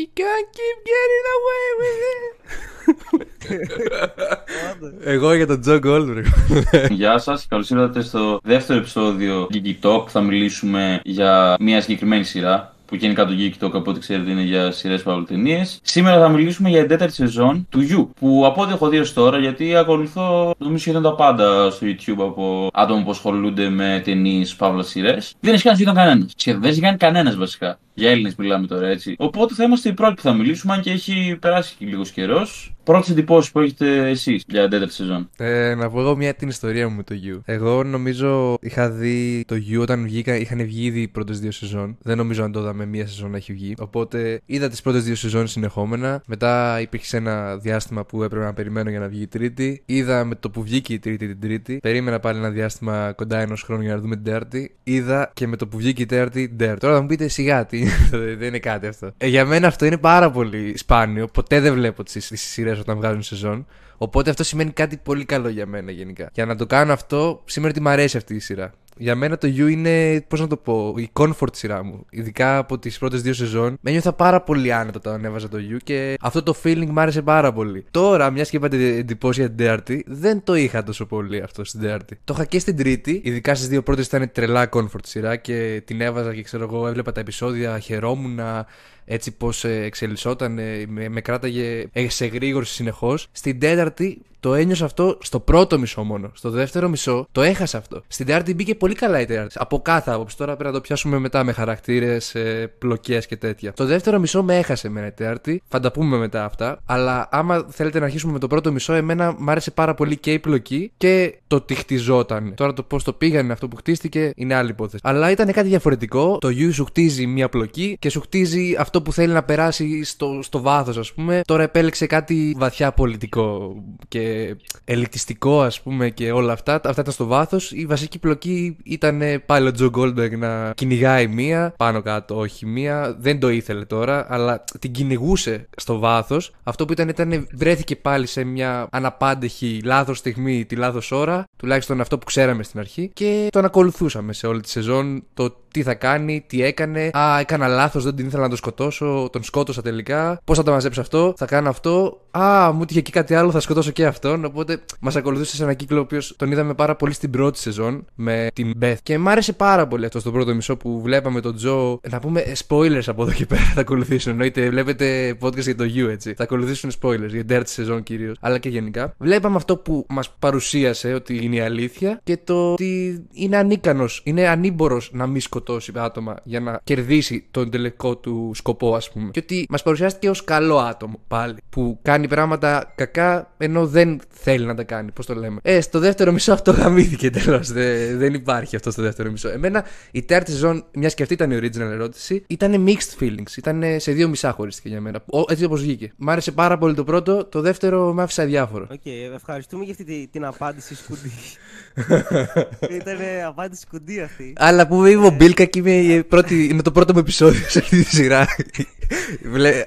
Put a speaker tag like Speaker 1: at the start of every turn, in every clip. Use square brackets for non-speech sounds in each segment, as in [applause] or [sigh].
Speaker 1: He can't keep getting away with it. [laughs] Εγώ για τον Τζο Γκόλντμπεργκ.
Speaker 2: Γεια σας, καλώς ήρθατε στο δεύτερο επεισόδιο Geeky Talk. Θα μιλήσουμε για μια συγκεκριμένη σειρά που γενικά το Geek Talk από ό,τι ξέρετε είναι για σειρές παυλοτενίε. Σήμερα θα μιλήσουμε για την τέταρτη σεζόν του You, που από ό,τι έχω δει ως τώρα, γιατί ακολουθώ νομίζω σχεδόν τα πάντα στο YouTube από άτομα που ασχολούνται με ταινίες, παύλα σειρές. Δεν έχει κάνει σχεδόν κανένας. Σχεδόν δεν έχει κάνει κανένας βασικά. Για Έλληνες μιλάμε τώρα έτσι. Οπότε θα είμαστε οι πρώτοι που θα μιλήσουμε, αν και έχει περάσει και λίγος καιρός. Πρώτες εντυπώσεις που έχετε εσείς για την τέταρτη σεζόν.
Speaker 1: Ε, να πω εγώ μια την ιστορία μου με το You. Εγώ νομίζω είχα δει το You όταν βγήκα, είχαν βγει ήδη οι πρώτες δύο σεζόν. Δεν νομίζω αν το είδαμε μία σεζόν να έχει βγει. Οπότε είδα τις πρώτες δύο σεζόν συνεχόμενα. Μετά υπήρχε ένα διάστημα που έπρεπε να περιμένω για να βγει η τρίτη. Είδα με το που βγήκε η τρίτη την τρίτη. Περίμενα πάλι ένα διάστημα κοντά ενός χρόνου για να δούμε την τέταρτη. Είδα και με το που βγήκε η τέταρτη την τέταρτη. Τώρα θα μου πείτε σιγά τι. [laughs] δεν είναι κάτι αυτό. Ε, για μένα αυτό είναι πάρα πολύ σπάνιο. Ποτέ δεν βλέπω τις σειρές όταν βγάζουν σεζόν. Οπότε αυτό σημαίνει κάτι πολύ καλό για μένα γενικά. Για να το κάνω αυτό, σήμερα ότι μου αρέσει αυτή η σειρά. Για μένα το U είναι, πώς να το πω, η comfort σειρά μου. Ειδικά από τις πρώτες δύο σεζόν. Με νιώθα πάρα πολύ άνετα όταν ανέβαζα το U και αυτό το feeling μου άρεσε πάρα πολύ. Τώρα, μιας και είπατε εντυπώσει για την τέταρτη, δεν το είχα τόσο πολύ αυτό στην τέταρτη. Το είχα και στην τρίτη, ειδικά στις δύο πρώτες ήταν τρελά comfort σειρά και την έβαζα και ξέρω εγώ, έβλεπα τα επεισόδια, χαιρόμουν έτσι πώς ε, εξελισσόταν, με, με κράταγε σε γρήγορση συνεχώς. Στην τέταρτη το ένιωσα αυτό στο πρώτο μισό μόνο. Στο δεύτερο μισό το έχασα αυτό. Στην τέταρτη μπήκε πολύ καλά η τέταρτη. Από κάθε άποψη. Τώρα πρέπει να το πιάσουμε μετά με χαρακτήρες, πλοκές και τέτοια. Το δεύτερο μισό με έχασε με η τέταρτη. Θα τα πούμε μετά αυτά. Αλλά άμα θέλετε να αρχίσουμε με το πρώτο μισό, εμένα μου άρεσε πάρα πολύ και η πλοκή και το τι χτιζόταν. Τώρα το πώς το πήγανε αυτό που χτίστηκε είναι άλλη υπόθεση. Αλλά ήταν κάτι διαφορετικό. Το U σου χτίζει μία πλοκή και σου χτίζει αυτό που θέλει να περάσει στο, στο βάθος, ας πούμε. Τώρα επέλεξε κάτι βαθιά πολιτικό και ελιτιστικό, ας πούμε, και όλα αυτά. Αυτά ήταν στο βάθος. Η βασική πλοκή ήταν πάλι ο Τζο Γκόλντμπεργκ να κυνηγάει μία, πάνω κάτω, όχι μία. Δεν το ήθελε τώρα, αλλά την κυνηγούσε στο βάθος. Αυτό που ήταν, ήταν βρέθηκε πάλι σε μια αναπάντεχη λάθος στιγμή, τη λάθος ώρα. Τουλάχιστον αυτό που ξέραμε στην αρχή. Και τον ακολουθούσαμε σε όλη τη σεζόν. Το τι θα κάνει, τι έκανε. Α, έκανα λάθος, δεν την ήθελα να τον σκοτώσω. Τον σκότωσα τελικά. Πώς θα το μαζέψω αυτό, θα κάνω αυτό. Α, μου είχε και κάτι άλλο, θα σκοτώσω και αυτόν. Οπότε μας ακολουθούσε σε ένα κύκλο ο οποίος τον είδαμε πάρα πολύ στην πρώτη σεζόν με την Beck. Και μου άρεσε πάρα πολύ αυτό στο πρώτο μισό που βλέπαμε τον Τζο. Να πούμε spoilers από εδώ και πέρα θα ακολουθήσουν. Εννοείται, βλέπετε podcast για το U έτσι. Θα ακολουθήσουν spoilers για την τέταρτη σεζόν κυρίως, αλλά και γενικά. Βλέπαμε αυτό που μας παρουσίασε ότι είναι η αλήθεια και το ότι είναι ανίκανος, είναι ανήμπορος να μη σκοτώσει άτομα για να κερδίσει τον τελικό του σκοπό, ας πούμε. Και ότι μας παρουσιάστηκε ως καλό άτομο πάλι. Που κάνει πράγματα κακά ενώ δεν θέλει να τα κάνει. Πώς το λέμε. Ε, στο δεύτερο μισό αυτό γαμήθηκε τέλος. Δεν, δεν υπάρχει αυτό στο δεύτερο μισό. Εμένα η τέταρτη σεζόν, μια και αυτή ήταν η original ερώτηση, ήταν mixed feelings. Ήταν σε δύο μισά χωρίστηκε για μένα. Έτσι όπως βγήκε. Μ' άρεσε πάρα πολύ το πρώτο, το δεύτερο με άφησε αδιάφορο.
Speaker 3: OK, okay, ευχαριστούμε για αυτή την απάντηση σκουντή. [laughs] ήταν απάντηση σκουντή αυτή.
Speaker 1: Αλλά που είμαι ο Μπίλκα και είμαι, πρώτη, είναι το πρώτο μου επεισόδιο σε αυτή τη σειρά.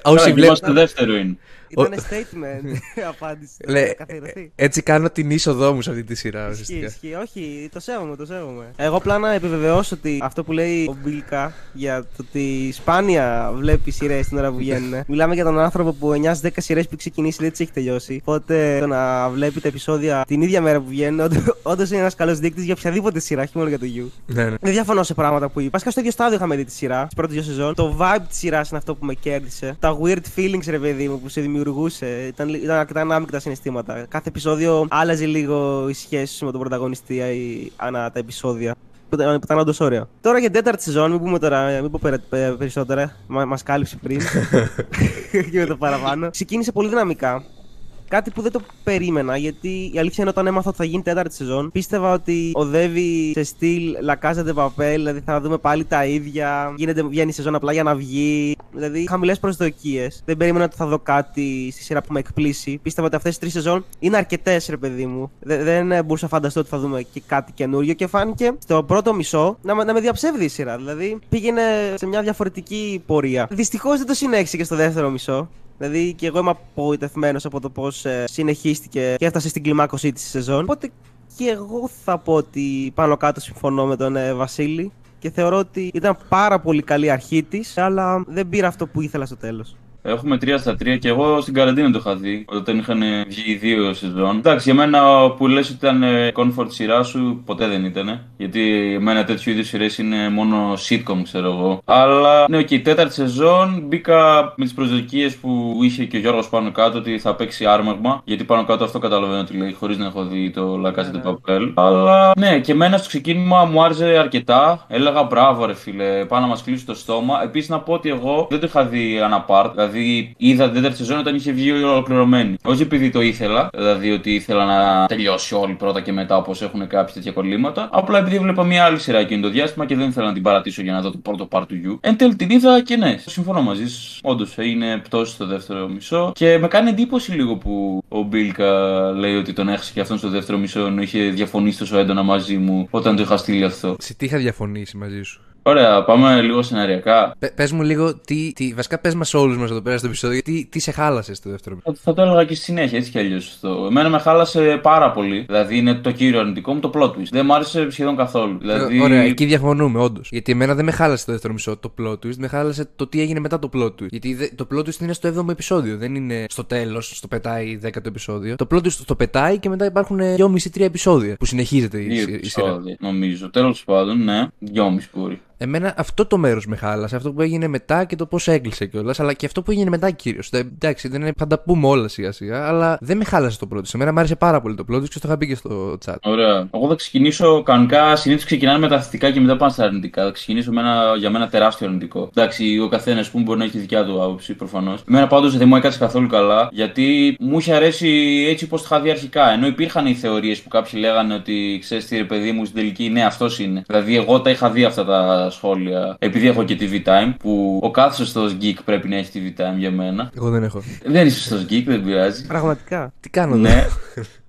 Speaker 2: Όσοι βλέπουν. το δεύτερο είναι.
Speaker 3: Ήταν statement [laughs] [laughs] απάντηση.
Speaker 1: Λέ, έτσι κάνω την είσοδό μου σε αυτή τη σειρά.
Speaker 3: Ισχύει, ισχύει. Όχι, το σέβομαι, το σέβομαι. Εγώ απλά να επιβεβαιώσω ότι αυτό που λέει ο Μπίλκα για το ότι σπάνια βλέπει σειρές την ώρα που βγαίνουν. [laughs] Μιλάμε για τον άνθρωπο που 9-10 σειρές που ξεκινήσει δεν τις έχει τελειώσει. Οπότε το να βλέπει τα επεισόδια την ίδια μέρα που βγαίνουν, όντω είναι ένας καλός δείκτης για οποιαδήποτε σειρά, όχι μόνο για το You.
Speaker 1: Ναι, ναι.
Speaker 3: Δεν διαφωνώ σε πράγματα που είπα. στο ίδιο στάδιο είχαμε δει τη σειρά, τις πρώτες δύο σεζόν. Το vibe της σειράς είναι αυτό που με κέρδισε. Τα weird feelings, ρε παιδί μου, που σε δημιουργούσε. Ήταν, ήταν αρκετά ανάμεικτα συναισθήματα. Κάθε επεισόδιο άλλαζε λίγο η σχέση με τον πρωταγωνιστή ή ανά τα επεισόδια. Που ήταν όντως ωραία. Τώρα για την τέταρτη σεζόν, μην πούμε τώρα, μην πω περισσότερα. Μας κάλυψε πριν. [laughs] και με το παραπάνω. Ξεκίνησε πολύ δυναμικά. Κάτι που δεν το περίμενα, γιατί η αλήθεια είναι όταν έμαθα ότι θα γίνει τέταρτη σεζόν, πίστευα ότι οδεύει σε στυλ Λακάζα Παπέλ, δηλαδή θα δούμε πάλι τα ίδια. Γίνεται, βγαίνει η σεζόν απλά για να βγει. Δηλαδή, χαμηλές προσδοκίες. Δεν περίμενα ότι θα δω κάτι στη σειρά που με εκπλήσει. Πίστευα ότι αυτές τι τρεις σεζόν είναι αρκετές, ρε παιδί μου. Δεν, δεν μπορούσα να φανταστώ ότι θα δούμε και κάτι καινούριο και φάνηκε στο πρώτο μισό να, να με διαψεύδει η σειρά. Δηλαδή, πήγαινε σε μια διαφορετική πορεία. Δυστυχώς δεν το συνέχισε και στο δεύτερο μισό. Δηλαδή και εγώ είμαι απογοητευμένος από το πώς ε, συνεχίστηκε και έφτασε στην κλιμάκωσή της σεζόν. Οπότε και εγώ θα πω ότι πάνω κάτω συμφωνώ με τον ε, Βασίλη και θεωρώ ότι ήταν πάρα πολύ καλή αρχή της, αλλά δεν πήρα αυτό που ήθελα στο τέλος.
Speaker 2: Έχουμε 3 στα 3 και εγώ στην καραντίνα το είχα δει. Όταν είχαν βγει οι δύο σεζόν. Εντάξει, για μένα που λες ότι ήταν ε, comfort σειρά σου, ποτέ δεν ήταν. Γιατί εμένα τέτοιου είδους σειρές είναι μόνο sitcom, ξέρω εγώ. Αλλά ναι, και η τέταρτη σεζόν μπήκα με τις προσδοκίες που είχε και ο Γιώργος πάνω κάτω ότι θα παίξει άρμαγμα. Γιατί πάνω κάτω αυτό καταλαβαίνω ότι λέει, χωρίς να έχω δει το La Casa de Papel. Αλλά ναι, και εμένα στο ξεκίνημα μου άρεσε αρκετά. Έλεγα μπράβο, ρε φίλε, πάνω να μας κλείσει το στόμα. Επίσης να πω ότι εγώ δεν το είχα δει αναπάρτ. Δηλαδή είδα την τέταρτη σεζόν όταν είχε βγει ολοκληρωμένη. Όχι επειδή το ήθελα, δηλαδή ότι ήθελα να τελειώσει όλη πρώτα και μετά όπως έχουν κάποια τέτοια κολλήματα. Απλά επειδή έβλεπα μια άλλη σειρά εκείνο το διάστημα και δεν ήθελα να την παρατήσω για να δω το πρώτο part του γιου. Εν τέλει την είδα και ναι, συμφωνώ μαζί σου. Όντως είναι πτώση στο δεύτερο μισό. Και με κάνει εντύπωση λίγο που ο Μπίλκα λέει ότι τον έχασε και αυτόν στο δεύτερο μισό ενώ είχε διαφωνήσει τόσο έντονα μαζί μου όταν το είχα στείλει αυτό.
Speaker 1: Σε τι είχα διαφωνήσει μαζί σου;
Speaker 2: Ωραία, πάμε λίγο σεναριακά.
Speaker 1: Πε μου λίγο, τι, τι, βασικά πες μας όλους μας εδώ πέρα στο επεισόδιο, τι, τι σε χάλασε στο δεύτερο
Speaker 2: θα, θα το έλεγα και στη συνέχεια, έτσι κι αλλιώς αυτό. Εμένα με χάλασε πάρα πολύ. Δηλαδή είναι το κύριο αρνητικό μου το plot twist. Δεν μου άρεσε σχεδόν καθόλου. Δηλαδή...
Speaker 1: Ωραία, εκεί διαφωνούμε, όντως. Γιατί εμένα δεν με χάλασε το δεύτερο μισό το plot twist, με χάλασε το τι έγινε μετά το plot twist. Γιατί το plot twist είναι στο 7ο επεισόδιο, δεν είναι στο τέλος, στο πετάει 10ο επεισόδιο. Το plot twist το πετάει και μετά υπάρχουν 2,5-3 επεισόδια που συνεχίζεται η, η σειρά.
Speaker 2: Νομίζω. Τέλος πάντων, ναι, 2,5 μπορεί.
Speaker 1: Εμένα αυτό το μέρος με χάλασε. Αυτό που έγινε μετά και το πώς έκλεισε κιόλας. Αλλά και αυτό που έγινε μετά κυρίως. Εντάξει, δεν είναι, θα τα πούμε όλα σιγά σιγά. Αλλά δεν με χάλασε το πρώτο. Σε μένα μου άρεσε πάρα πολύ το πρώτο και το είχα πει και στο chat.
Speaker 2: Ωραία. Εγώ θα ξεκινήσω κανονικά. Συνήθως ξεκινάνε με τα θετικά και μετά πάνε στα αρνητικά. Θα ξεκινήσω με ένα, για μένα τεράστιο αρνητικό. Εντάξει, ο καθένας που μπορεί να έχει τη δικιά του άποψη προφανώς. Εμένα πάντως δεν μου έκατσε καθόλου καλά γιατί μου είχε αρέσει έτσι όπως το είχα δει αρχικά. Ενώ υπήρχαν οι θεωρίες που κάποιοι λέγανε ότι ξέρεις τι ρε παιδί μου στην τελική ναι αυτός είναι. Δηλαδή εγώ τα είχα δει αυτά τα σχόλια. Επειδή έχω και TV Time, που ο κάθε σωστός geek πρέπει να έχει TV Time για μένα.
Speaker 1: Εγώ δεν έχω.
Speaker 2: Δεν είσαι σωστός geek, δεν πειράζει.
Speaker 3: Πραγματικά.
Speaker 1: Τι κάνω,
Speaker 2: ναι. [laughs]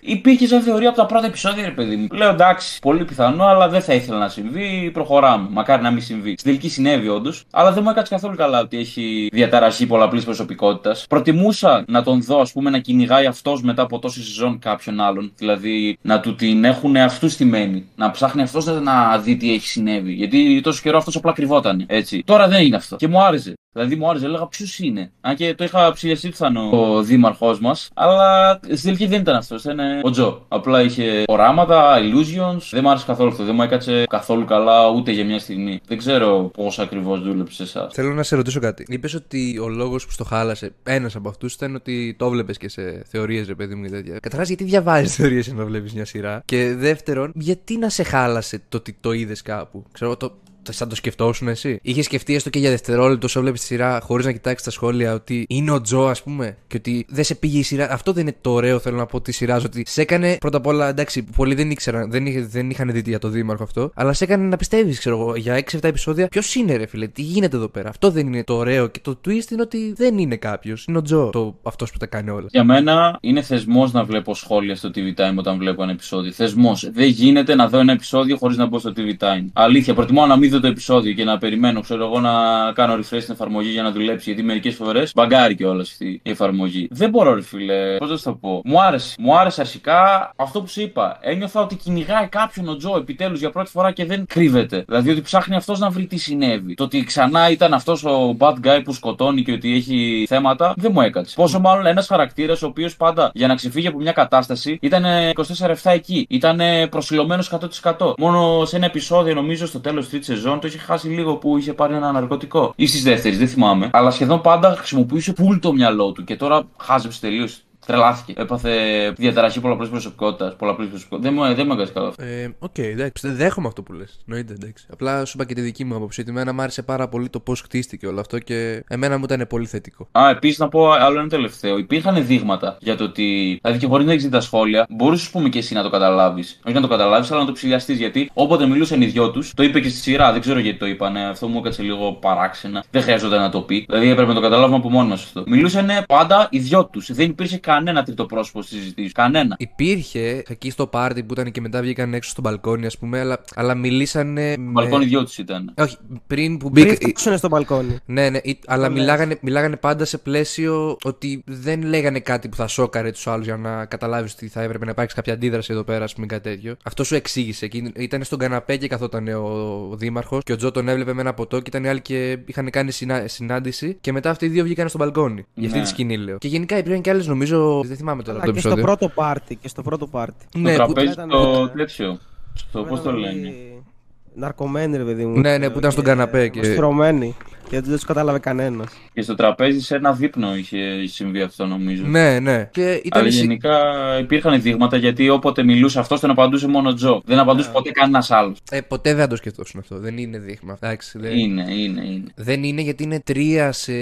Speaker 2: Υπήρχε σαν θεωρία από τα πρώτα επεισόδια, ρε παιδί μου. Λέω εντάξει, πολύ πιθανό, αλλά δεν θα ήθελα να συμβεί. Προχωράμε. Μακάρι να μην συμβεί. Στην τελική συνέβη όντως, αλλά δεν μου έκατσε καθόλου καλά ότι έχει διαταραχή πολλαπλής προσωπικότητας. Προτιμούσα να τον δω, ας πούμε, να κυνηγάει αυτός μετά από τόση σεζόν κάποιον άλλον. Δηλαδή να του την έχουν αυτούς στημένη. Να ψάχνει αυτός να δει τι έχει συνέβη. Γιατί τόσο καιρό αυτός απλά κρυβόταν. Έτσι. Τώρα δεν είναι αυτό. Και μου άρεσε. Δηλαδή μου άρεσε, έλεγα ποιος είναι; Αν και το είχα ψηλεσύφθανο ο δήμαρχός μας, αλλά στην τελική δεν ήταν αυτός. Ήταν ο Τζο. Απλά είχε οράματα, illusions. Δεν μου άρεσε καθόλου αυτό. Δεν μου έκατσε καθόλου καλά ούτε για μια στιγμή. Δεν ξέρω πώς ακριβώς δούλεψε εσάς.
Speaker 1: Θέλω να σε ρωτήσω κάτι. Είπες ότι ο λόγος που στο χάλασε, ένας από αυτούς ήταν ότι το βλέπεις και σε θεωρίες, ρε παιδί μου και τέτοια. Καταρχάς, γιατί διαβάζεις θεωρίες να βλέπεις μια σειρά; Και δεύτερον, γιατί να σε χάλασε το ότι το είδες κάπου; Ξέρω, το, σαν το σκεφτόσουν εσύ; Είχες σκεφτεί έστω και για δευτερόλεπτο όσο βλέπεις τη σειρά χωρίς να κοιτάξεις τα σχόλια ότι είναι ο Τζο, ας πούμε, και ότι δεν σε πήγε η σειρά; Αυτό δεν είναι το ωραίο, θέλω να πω, της σειράς. Ότι σε έκανε πρώτα απ' όλα, εντάξει, πολλοί δεν ήξεραν, δεν, είχε, δεν είχαν δει για το Δήμαρχο αυτό, αλλά σε έκανε να πιστεύεις, ξέρω εγώ, για 6-7 επεισόδια ποιος είναι, ρε φίλε, τι γίνεται εδώ πέρα; Αυτό δεν είναι το ωραίο και το twist είναι ότι δεν είναι κάποιος. Είναι ο Τζο το, αυτός που τα κάνει όλα.
Speaker 2: Για μένα είναι θεσμός να βλέπω σχόλια στο TV Time όταν βλέπω ένα επεισόδιο. Θεσμός. Δεν γίνεται να δω ένα επεισόδιο χωρίς να μπω στο TV Time. Αλήθεια, προτιμώ να μην δω το επεισόδιο και να περιμένω, ξέρω εγώ, να κάνω refresh στην εφαρμογή για να δουλέψει. Γιατί μερικές φορές μπαγκάρει και όλα αυτή η εφαρμογή. Δεν μπορώ, ρε φίλε, πώς θα το πω. Μου άρεσε. Μου άρεσε αρχικά αυτό που σου είπα. Ένιωθα ότι κυνηγάει κάποιον ο Τζο επιτέλους για πρώτη φορά και δεν κρύβεται. Δηλαδή ότι ψάχνει αυτός να βρει τι συνέβη. Το ότι ξανά ήταν αυτός ο bad guy που σκοτώνει και ότι έχει θέματα δεν μου έκατσε. Πόσο μάλλον ένας χαρακτήρας ο οποίος πάντα για να ξεφύγει από μια κατάσταση ήταν 24-7 εκεί. Ήταν προσηλωμένος 100%. Μόνο σε ένα επεισόδιο, νομίζω, στο τέλος της τρίτη σεζόν το είχε χάσει λίγο που είχε πάρει ένα ναρκωτικό. Ή στις δεύτερες, δεν θυμάμαι. Αλλά σχεδόν πάντα χρησιμοποιούσε πουλ το μυαλό του και τώρα χάζεψε τελείως. Τρελάθηκε. Έπαθε διαταραχή πολλαπλής προσωπικότητας. Πολλαπλής προσωπικότητας. Δεν μου, δεν μου έκανε καλά.
Speaker 1: Ε, OK, okay, εντάξει. Δέχομαι αυτό που λες. Νοείται, εντάξει. Απλά σου είπα και τη δική μου άποψη. Ότι εμένα μου άρεσε πάρα πολύ το πώς χτίστηκε όλο αυτό και εμένα μου ήταν πολύ θετικό.
Speaker 2: Α, επίσης να πω άλλο ένα τελευταίο. Υπήρχαν δείγματα για το ότι. Δηλαδή και χωρίς να έχεις τα σχόλια, μπορούσε, πούμε και εσύ να το καταλάβεις. Όχι να το καταλάβεις, αλλά να το ψυλλιαστείς. Γιατί όποτε μιλούσαν οι δυο τους, το είπε και στη σειρά. Δεν ξέρω γιατί το είπαν. Αυτό μου έκατσε λίγο παράξενα. Δεν χρειάζεται να το πει. Δηλαδή έπρεπε να το καταλάβουμε από μόνοι μας αυτό. Μιλούσαν πάντα οι δυο τους. Δεν υπήρχε κανένα κανένα τρίτο πρόσωπο στι συζητήσει. Κανένα.
Speaker 1: Υπήρχε εκεί στο πάρτι που ήταν και μετά βγήκαν έξω στο μπαλκόνι, ας πούμε, αλλά, αλλά μιλήσανε.
Speaker 2: Το μπαλκόνι δυο του ήταν.
Speaker 1: Όχι, πριν που
Speaker 3: Πριν
Speaker 1: μπήκα.
Speaker 3: φτάσουν στο μπαλκόνι.
Speaker 1: Ναι, ναι, ή- αλλά
Speaker 3: Το λες.
Speaker 1: μιλάγανε, μιλάγανε πάντα σε πλαίσιο ότι δεν λέγανε κάτι που θα σόκαρε τους άλλους για να καταλάβεις ότι θα έπρεπε να υπάρξει κάποια αντίδραση εδώ πέρα, ας πούμε, κάτι τέτοιο. Αυτό σου εξήγησε. Εκείνη- Ήταν στον καναπέ και καθόταν ο, ο Δήμαρχος και ο Τζο τον έβλεπε με ένα ποτό και ήταν οι άλλοι και είχαν κάνει συνά- συνάντηση και μετά αυτοί οι δύο βγήκαν στο μπαλκόνι. Για αυτή
Speaker 2: Ναι.
Speaker 1: τη σκηνή λέω. Και γενικά υπήρχαν και άλλες, νομίζω. Δεν θυμάμαι τώρα
Speaker 3: Αλλά
Speaker 1: το
Speaker 3: και στο
Speaker 1: επεισόδιο.
Speaker 3: πρώτο πάρτι. Και στο πρώτο πάρτι.
Speaker 2: Το
Speaker 1: Ναι, που,
Speaker 2: τραπέζι
Speaker 3: ήταν-
Speaker 2: στο τέτοιο. Στο πώς το
Speaker 3: Ήταν
Speaker 2: λένε;
Speaker 3: όλοι Ναρκωμένοι, ρε παιδί μου.
Speaker 1: Ναι, ναι, που ήταν στον
Speaker 3: Και
Speaker 1: καναπέ και-
Speaker 3: Στρωμένοι. Γιατί δεν τους κατάλαβε κανένας.
Speaker 2: Και στο τραπέζι σε ένα δείπνο είχε συμβεί αυτό νομίζω.
Speaker 1: ναι, ναι. Και ήταν
Speaker 2: Αλλά
Speaker 1: η συ-
Speaker 2: γενικά υπήρχαν δείγματα γιατί όποτε μιλούσε αυτός τον απαντούσε μόνο ο Τζο. Δεν απαντούσε ποτέ κανένας άλλος.
Speaker 1: ε, ποτέ δεν θα το σκεφτόσουν αυτό. Δεν είναι δείγμα. Εντάξει, δεν...
Speaker 2: Είναι, είναι, είναι.
Speaker 1: Δεν είναι γιατί είναι 3 σε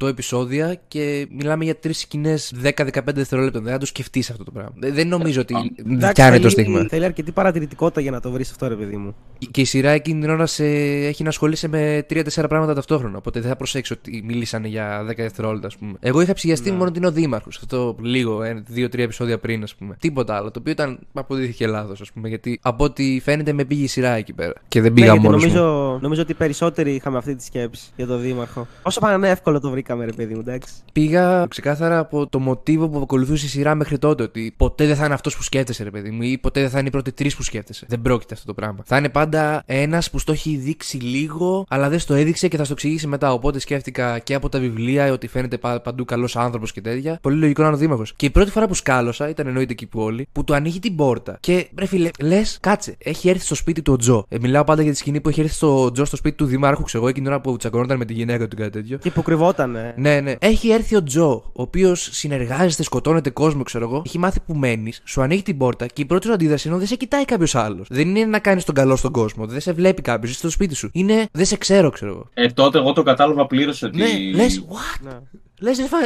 Speaker 1: 8 επεισόδια και μιλάμε για 3 σκηνές 10-15 δευτερόλεπτα. Δεν θα το σκεφτείς αυτό το πράγμα. Δεν- Δεν νομίζω ότι
Speaker 3: Εντάξει,
Speaker 1: κάνει το
Speaker 3: θέλει-
Speaker 1: στίγμα.
Speaker 3: Θέλει αρκετή παρατηρητικότητα για να το βρεις αυτό, ρε παιδί μου.
Speaker 1: Και η σειρά εκείνη την ώρα σε... έχει να ασχολείσαι με 3-4 πράγματα ταυτόχρονα. Οπότε δεν θα προσέξει ότι μιλήσανε για 10 δευτερόλεπτα, ας πούμε. Εγώ είχα ψυχιαστεί
Speaker 3: Ναι.
Speaker 1: μόνο ότι είναι ο Δήμαρχος. Αυτό λίγο, 2-3 επεισόδια πριν, ας πούμε. Τίποτα άλλο. Το οποίο ήταν αποδείχθηκε λάθος, ας πούμε. Γιατί από ό,τι φαίνεται με πήγε η σειρά εκεί πέρα. Και δεν πήγα
Speaker 3: ναι, γιατί
Speaker 1: μόνο.
Speaker 3: νομίζω, νομίζω ότι περισσότεροι είχαμε αυτή τη σκέψη για τον Δήμαρχο. Όσο πάνε εύκολο το βρήκαμε, ρε παιδί μου, εντάξει.
Speaker 1: Πήγα ξεκάθαρα από το μοτίβο που ακολουθούσε η σειρά μέχρι τότε. Ότι ποτέ δεν θα είναι αυτός που σκέφτεσαι, ρε παιδί μου, ή ποτέ δεν θα είναι οι πρώτοι τρεις που σκέφτεσαι. Δεν πρόκειται αυτό το πράγμα. Θα είναι πάντα ένας που στο έχει δείξει λίγο, αλλά δεν στο έδειξε και θα στο εξηγήσει μετά. Οπότε σκέφτηκα και από τα βιβλία ότι φαίνεται πα- παντού καλός άνθρωπος και τέτοια. Πολύ λογικό να είναι ο Δήμαρχος. Και η πρώτη φορά που σκάλωσα, ήταν εννοείται εκεί που όλοι, που του ανοίγει την πόρτα. Και ρε φίλε, λες, κάτσε, έχει έρθει στο σπίτι του ο Τζο. Ε, μιλάω πάντα για τη σκηνή που έχει έρθει στο Τζο στο σπίτι του Δημάρχου, ξέρω εγώ, εκείνη την ώρα που τσακωνόταν με τη γυναίκα του κάτι τέτοιο.
Speaker 3: Και που κρυβότανε.
Speaker 1: Ναι, ναι. Έχει έρθει ο Τζο, ο οποίος συνεργάζεται, σκοτώνεται κόσμο, ξέρω εγώ. Έχει μάθει που μένεις, σου ανοίγει την πόρτα και η πρώτη σου αντίδραση είναι ότι δεν σε κοιτάει κάποιος άλλος. Δεν είναι να κάνεις τον καλό στον κόσμο. Δεν σε βλέπει κάποιος, είσαι στο σπίτι σου. Είναι δεν σε ξέρω, ξέρω εγώ.
Speaker 2: Ε, τότε εγώ το κατάλαβα πλήρως ότι.
Speaker 1: Ναι, λες, what?
Speaker 3: Ναι.
Speaker 1: Λες, ρε, φα-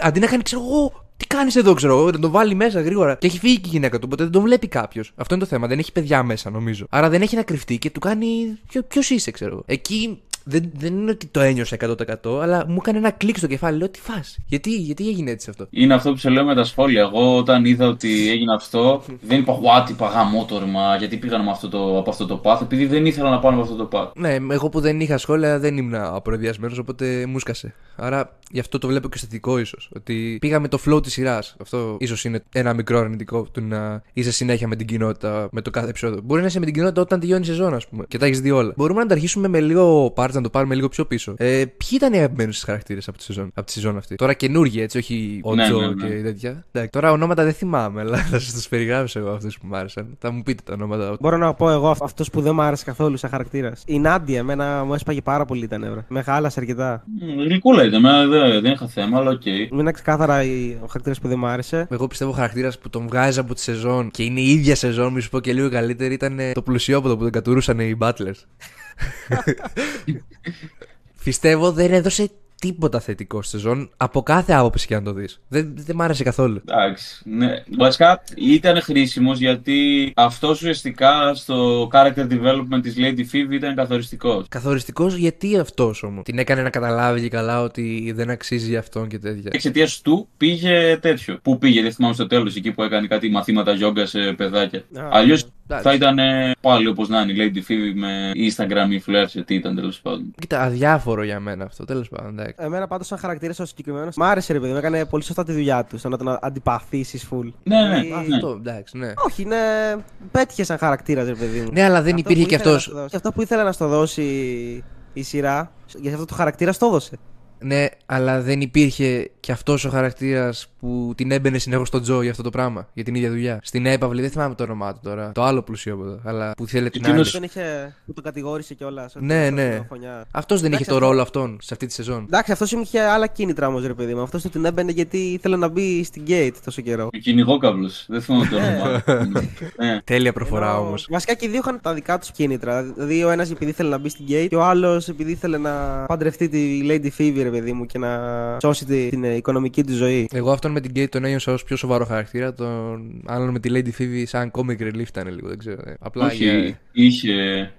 Speaker 1: αντί να κάνει, ξέρω εγώ, τι κάνεις εδώ, ξέρω εγώ, να τον βάλει μέσα γρήγορα. Και έχει φύγει και η γυναίκα του, οπότε δεν τον βλέπει κάποιος. Αυτό είναι το θέμα. Δεν έχει παιδιά μέσα, νομίζω. Άρα δεν έχει να κρυφτεί και του κάνει. Ποιος είσαι, ξέρω εγώ. Εκεί δεν, δεν είναι ότι το ένιωσα 100%, αλλά μου έκανε ένα κλικ στο κεφάλι. Λέω τι φας; Γιατί, γιατί έγινε έτσι αυτό;
Speaker 2: Είναι αυτό που σε λέω με τα σχόλια. Εγώ όταν είδα ότι έγινε αυτό, δεν είπα What, είπα γαμότορμα, γιατί πήγαν με αυτό το, από αυτό το path, επειδή δεν ήθελα να πάνε από αυτό το path.
Speaker 1: Ναι, εγώ που δεν είχα σχόλια δεν ήμουν απροδιασμένο, οπότε μου σκασε. Άρα γι' αυτό το βλέπω και στο θετικό ίσως. Ότι πήγα με το flow της σειράς. Αυτό ίσως είναι ένα μικρό αρνητικό του να είσαι συνέχεια με την κοινότητα με το κάθε επεισόδιο. Μπορεί να είσαι με την κοινότητα όταν τελειώνει η σεζόν, ας πούμε, και τα έχεις δει όλα. Μπορούμε να τα αρχίσουμε με λίγο parts, να το πάρουμε λίγο πιο πίσω. Ε, ποιοι ήταν οι αγαπημένοι σας χαρακτήρες από, τη σεζόν- από τη σεζόν αυτή; Τώρα καινούργοι, έτσι, όχι ο
Speaker 2: Ναι,
Speaker 1: Τζο
Speaker 2: ναι, ναι.
Speaker 1: και τέτοια. Εντάξει, τώρα ονόματα δεν θυμάμαι, αλλά θα σας τους περιγράψω εγώ αυτούς που μου άρεσαν. Θα μου πείτε τα ονόματα.
Speaker 3: Μπορώ να πω εγώ αυτό που δεν μου άρεσε καθόλου σαν χαρακτήρας. Η Νάντια, εμένα μου έσπαγε πάρα πολύ τα νεύρα. Με χάλασε αρκετά.
Speaker 2: Μ, Γλυκούλα ήταν, εμένα δεν, δεν είχα θέμα, αλλά οκ.
Speaker 3: Είναι ξεκάθαρα η- ο χαρακτήρας που δεν μου άρεσε.
Speaker 1: Εγώ πιστεύω ο χαρακτήρας που τον βγάζει από τη σεζόν και είναι η ίδια σεζόν, μη σου πω και λίγο καλύτερη, ήταν ε, το πλουσιόπαιδο που τον κατουρούσαν οι Butlers. Πιστεύω δεν έδωσε τίποτα θετικό στη σεζόν από κάθε άποψη και αν το δεις. Δεν, δεν μ' άρεσε καθόλου.
Speaker 2: Εντάξει. Ναι. Βασικά ήταν χρήσιμος γιατί αυτός ουσιαστικά στο character development της Lady Phoebe ήταν καθοριστικός.
Speaker 1: Καθοριστικός γιατί αυτός όμως; Την έκανε να καταλάβει και καλά ότι δεν αξίζει για αυτόν και τέτοια.
Speaker 2: Εξαιτίας του πήγε τέτοιο. Πού πήγε, δεν θυμάμαι στο τέλος, εκεί που έκανε κάτι μαθήματα γιόγκα σε παιδάκια.
Speaker 3: Α,
Speaker 2: Αλλιώς
Speaker 1: εντάξει.
Speaker 2: Θα ήταν ε, πάλι όπως να είναι η Lady Phoebe με Instagram influencer, τι ήταν τέλος πάντων.
Speaker 1: Κοίτα, αδιάφορο για μένα αυτό, τέλος πάντων. εντάξει.
Speaker 3: Εμένα πάντως σαν χαρακτήρας ο συγκεκριμένος. Μ' άρεσε ρε παιδί μου, έκανε πολύ σωστά τη δουλειά του. Στο να τον αντιπαθήσεις full.
Speaker 2: Ναι, ναι,
Speaker 3: Δηλαδή,
Speaker 2: ναι.
Speaker 1: Αυτό, εντάξει, ναι.
Speaker 3: Όχι, είναι. Πέτυχε σαν χαρακτήρας, ρε παιδί μου.
Speaker 1: Ναι, αλλά δεν
Speaker 3: Αυτό
Speaker 1: υπήρχε
Speaker 3: που
Speaker 1: και
Speaker 3: ήθελε να
Speaker 1: αυτό.
Speaker 3: στο δώσει. Και αυτό που ήθελε να στο δώσει η σειρά, για αυτό το χαρακτήρα το έδωσε.
Speaker 1: Ναι, αλλά δεν υπήρχε και αυτός ο χαρακτήρας που την έμπαινε συνεχώς στον Τζο για αυτό το πράγμα, για την ίδια δουλειά. Στην έπαυλη, δεν θυμάμαι το όνομά του τώρα. Το άλλο πλουσιόποδο, αλλά που θέλει την άλλη.
Speaker 2: Εκείνος-
Speaker 3: Τον είχε, που τον κατηγόρησε κιόλας.
Speaker 1: Ναι, ναι. Αυτός δεν είχε
Speaker 3: Εντάξει,
Speaker 1: το
Speaker 3: αυτό-
Speaker 1: ρόλο αυτόν σε αυτή τη σεζόν.
Speaker 3: Εντάξει, αυτός είχε άλλα κίνητρα όμως, ρε παιδί μου. Αυτός του την έμπαινε γιατί ήθελε να μπει στην gate τόσο καιρό.
Speaker 2: Ο κυνηγόκαυλος. Δεν θυμάμαι το όνομα. Ναι.
Speaker 1: Τέλεια προφορά
Speaker 3: Ενώ,
Speaker 1: όμως.
Speaker 3: Βασικά και οι δύο είχαν τα δικά τους κίνητρα. Δηλαδή, ο ένας επειδή ήθελε να μπει στην gate και ο άλλος επειδή ήθελε να παντρευτεί τη Lady Phoebe, ρε παιδί μου, και να σώσει τη- την ε, οικονομική του ζωή.
Speaker 1: Εγώ αυτόν με την Kate τον ένιωσα ως πιο σοβαρό χαρακτήρα. Τον άλλον με τη Lady Phoebe σαν comic relief ήταν λίγο, δεν ξέρω. ε. Απλά
Speaker 2: Όχι,
Speaker 1: για-
Speaker 2: είχε,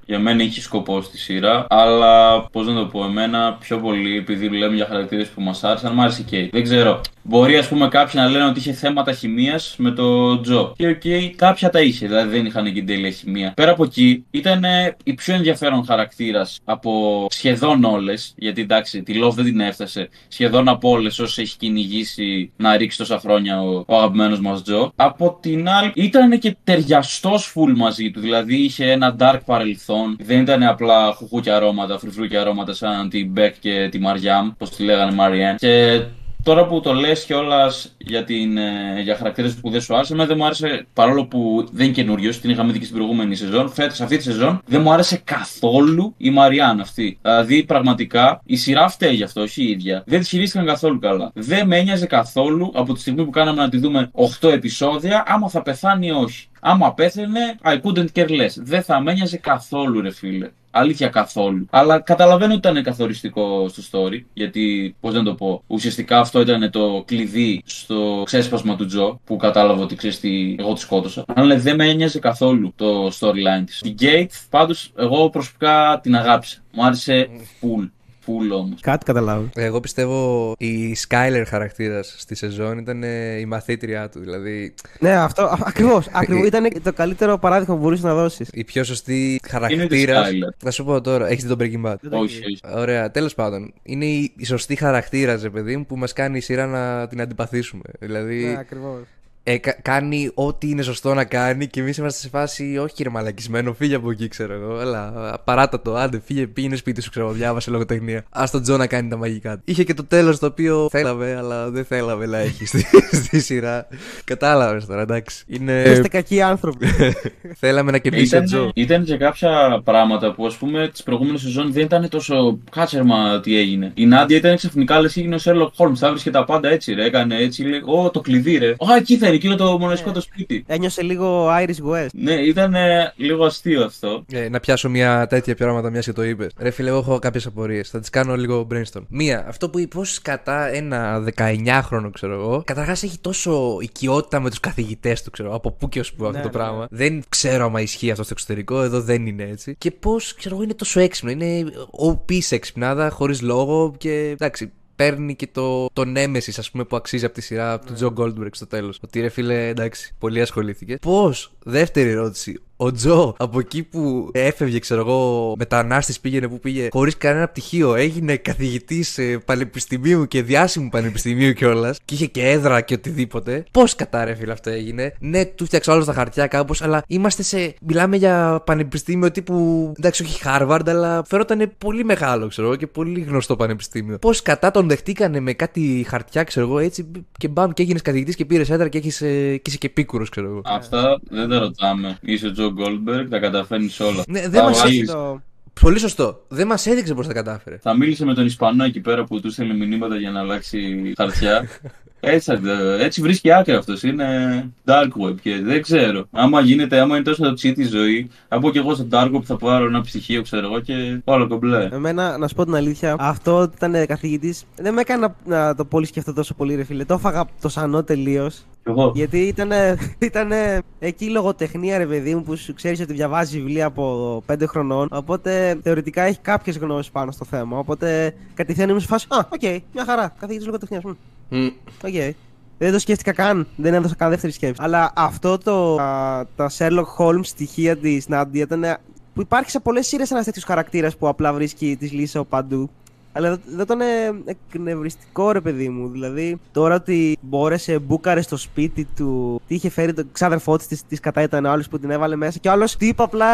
Speaker 2: για μένα είχε σκοπό στη σειρά, αλλά πώς να το πω, εμένα πιο πολύ, επειδή λέμε για χαρακτήρες που μας άρεσαν, μου άρεσε η Kate. Δεν ξέρω, Μπορεί, ας πούμε, κάποιοι να λένε ότι είχε θέματα χημίας με το Τζο. Και ok, okay, κάποια τα είχε, δηλαδή δεν είχαν και τέλεια χημία. Πέρα από εκεί, ήταν η πιο ενδιαφέρον χαρακτήρας από σχεδόν όλες. Γιατί εντάξει, τη Love δεν την έφτασε. Σχεδόν από όλες όσες έχει κυνηγήσει να ρίξει τόσα χρόνια ο, ο αγαπημένος μας Τζο. Από την άλλη, ήταν και ταιριαστός full μαζί του. Δηλαδή είχε ένα dark παρελθόν. Δεν ήταν απλά χουχούκια αρώματα, φρυφρούκια αρώματα σαν την Μπέκ και τη Μαριάμ, πώς τη λέγανε Μαριέν. Και Τώρα που το λες κιόλας για, την, ε, για χαρακτήρες που δεν σου άρεσε, δεν μου άρεσε παρόλο που δεν είναι καινούριος, την είχαμε δει και στην προηγούμενη σεζόν. Φέτος, αυτή τη σεζόν, δεν μου άρεσε καθόλου η Μαριάν αυτή. Δηλαδή, πραγματικά η σειρά φταίει γι' αυτό, όχι η ίδια. Δεν τη χειρίστηκαν καθόλου καλά. Δεν με ένοιαζε καθόλου από τη στιγμή που κάναμε να τη δούμε 8 επεισόδια, άμα θα πεθάνει ή όχι. Άμα πέθαινε, I couldn't care less. Δεν θα με ένοιαζε καθόλου, ρε φίλε. Αλήθεια καθόλου. Αλλά καταλαβαίνω ότι ήταν καθοριστικό στο story. Γιατί, πώς να το πω, ουσιαστικά αυτό ήταν το κλειδί στο ξέσπασμα του Τζο. Που κατάλαβα ότι ξέρεις τι, εγώ τη σκότωσα. Αλλά δεν με ένοιαζε καθόλου το storyline της. Η Gate, πάντως, εγώ προσωπικά την αγάπησα. Μου άρεσε full. Full όμως.
Speaker 3: Κάτι καταλάβω.
Speaker 1: Εγώ πιστεύω η Skyler χαρακτήρας στη σεζόν ήταν ε, η μαθήτριά του. Δηλαδή.
Speaker 3: Ναι, αυτό ακριβώς. Ακριβώς, ήταν το καλύτερο παράδειγμα που μπορούσε να δώσεις.
Speaker 1: Η πιο σωστή χαρακτήρα. Θα σου πω τώρα, έχεις τον Breaking Bad;
Speaker 2: Όχι, όχι.
Speaker 1: Ωραία, τέλος πάντων. Είναι η, η σωστή χαρακτήρα, ρε παιδί μου, που μας κάνει η σειρά να την αντιπαθήσουμε. Δηλαδή.
Speaker 3: Ναι, ακριβώς
Speaker 1: ε, κάνει ό,τι είναι σωστό να κάνει και εμείς είμαστε σε φάση, όχι κύριε μαλακισμένο, φύγε από εκεί, ξέρω εγώ. Έλα, παράτα το, άντε, φύγε, πήγαινε σπίτι σου, ξέρω, διάβασε λογοτεχνία. Α τον Τζο να κάνει τα μαγικά του. Είχε και το τέλος το οποίο θέλαμε, αλλά δεν θέλαμε να έχει [laughs] στη, στη σειρά. Κατάλαβες τώρα, εντάξει. Είναι...
Speaker 3: Είστε κακοί άνθρωποι. [laughs]
Speaker 1: θέλαμε να κερδίσει
Speaker 2: ο
Speaker 1: Τζο.
Speaker 2: Ήταν και κάποια πράγματα που ας πούμε τις προηγούμενες σεζόν δεν ήταν τόσο κάτσερμα τι έγινε. Η Νάντια ήταν ξαφνικά λες έγινε ο Σέρλοκ Χόλμ, θα βρίσκε τα πάντα έτσι, ρε. Έκανε έτσι, λέει, Ω, το κλειδί, ρε. Α, εκεί θα εκείνο το μοναδικό το σπίτι.
Speaker 3: Ένιωσε λίγο Iris West.
Speaker 2: Ναι, ήταν ε, λίγο αστείο αυτό.
Speaker 1: Ε, να πιάσω μια τέτοια πράγματα μιας και το είπες. Ρε φίλε, εγώ έχω κάποιες απορίες. Θα τις κάνω λίγο brainstorm. Μία, αυτό που είπες, πώς κατά ένα 19χρονο, ξέρω εγώ. Καταρχάς έχει τόσο οικειότητα με τους καθηγητές του, ξέρω Από πού και ως πού αυτό
Speaker 3: Ναι,
Speaker 1: το
Speaker 3: ναι.
Speaker 1: πράγμα. Δεν ξέρω άμα ισχύει αυτό στο εξωτερικό, εδώ δεν είναι έτσι. Και πώς, ξέρω εγώ, είναι τόσο έξυπνο. Είναι OP σε έξυπνάδα, χωρίς λόγο και εντάξει παίρνει και το, το Nemesis, ας πούμε, που αξίζει από τη σειρά από τον Τζο Goldberg στο τέλος. Ότι ρε φίλε, εντάξει, πολύ ασχολήθηκε. Πώς, δεύτερη ερώτηση, ο Τζο από εκεί που έφευγε, ξέρω εγώ, μετανάστης πήγαινε που πήγε, χωρίς κανένα πτυχίο, έγινε καθηγητής πανεπιστημίου και διάσημου πανεπιστημίου κιόλας, και είχε και έδρα και οτιδήποτε. Πώς κατά ρε φίλε αυτό έγινε. Ναι, του φτιάξα όλα τα χαρτιά κάπως, αλλά είμαστε σε. Μιλάμε για πανεπιστήμιο τύπου. Εντάξει, όχι Harvard, αλλά φερόταν πολύ μεγάλο, ξέρω εγώ, και πολύ γνωστό πανεπιστήμιο. Πώς κατά τον δεχτήκανε με κάτι χαρτιά, ξέρω εγώ, έτσι και μπαμ και έγινες καθηγητής και πήρες έδρα και, έχεις, ε, και είσαι και πίκουρο, ξέρω εγώ.
Speaker 2: Αυτά δεν τα ρωτάμε. Είσαι ο Τζο Γκόλμπεργκ, τα καταφέρνεις όλα.
Speaker 1: Ναι, δεν
Speaker 2: Τα
Speaker 1: μας
Speaker 2: βάζεις.
Speaker 3: Το...
Speaker 1: Πολύ σωστό. Δεν μας έδειξε πώς τα κατάφερε.
Speaker 2: Θα μίλησε με τον Ισπανό εκεί πέρα που του στέλνει μηνύματα για να αλλάξει χαρτιά. [laughs] Έτσι, θα- έτσι βρίσκει άκρη αυτός. Είναι dark web και δεν ξέρω. Άμα γίνεται, άμα είναι τόσο τσίτη η ζωή, θα πω και εγώ στο dark web θα πάρω ένα πτυχίο, ξέρω εγώ και όλο κομπλέ.
Speaker 3: Εμένα, να σου πω την αλήθεια, αυτό ότι ήταν καθηγητής δεν με έκανε να, να το πολύ σκεφτώ τόσο πολύ, ρε φίλε. Το έφαγα το σανό τελείως.
Speaker 2: Κι εγώ.
Speaker 3: Γιατί ήταν, [laughs] ήταν εκεί λογοτεχνία, ρε παιδί μου, που σου ξέρεις ότι διαβάζει βιβλία από 5 χρονών. Οπότε θεωρητικά έχει κάποιες γνώσεις πάνω στο θέμα. Οπότε κατευθείαν ήμουν σε φάση. Α, οκ, μια χαρά. Καθηγητής λογοτεχνίας. Οκ. Δεν το σκέφτηκα καν. Δεν έδωσα καν δεύτερη σκέψη. Αλλά αυτό το. α, τα Sherlock Holmes στοιχεία της Νάντια ήταν. που υπάρχει σε πολλές σειρές ένας τέτοιος χαρακτήρας που απλά βρίσκει τις λύσεις από παντού. Αλλά εδώ- εδώ ήταν ε, εκνευριστικό ρε παιδί μου. Δηλαδή, τώρα ότι μπόρεσε, μπούκαρε στο σπίτι του. Τι είχε φέρει τον ξάδερφό της, της κατά ήταν ο άλλος που την έβαλε μέσα. Και ο άλλος τι είπε απλά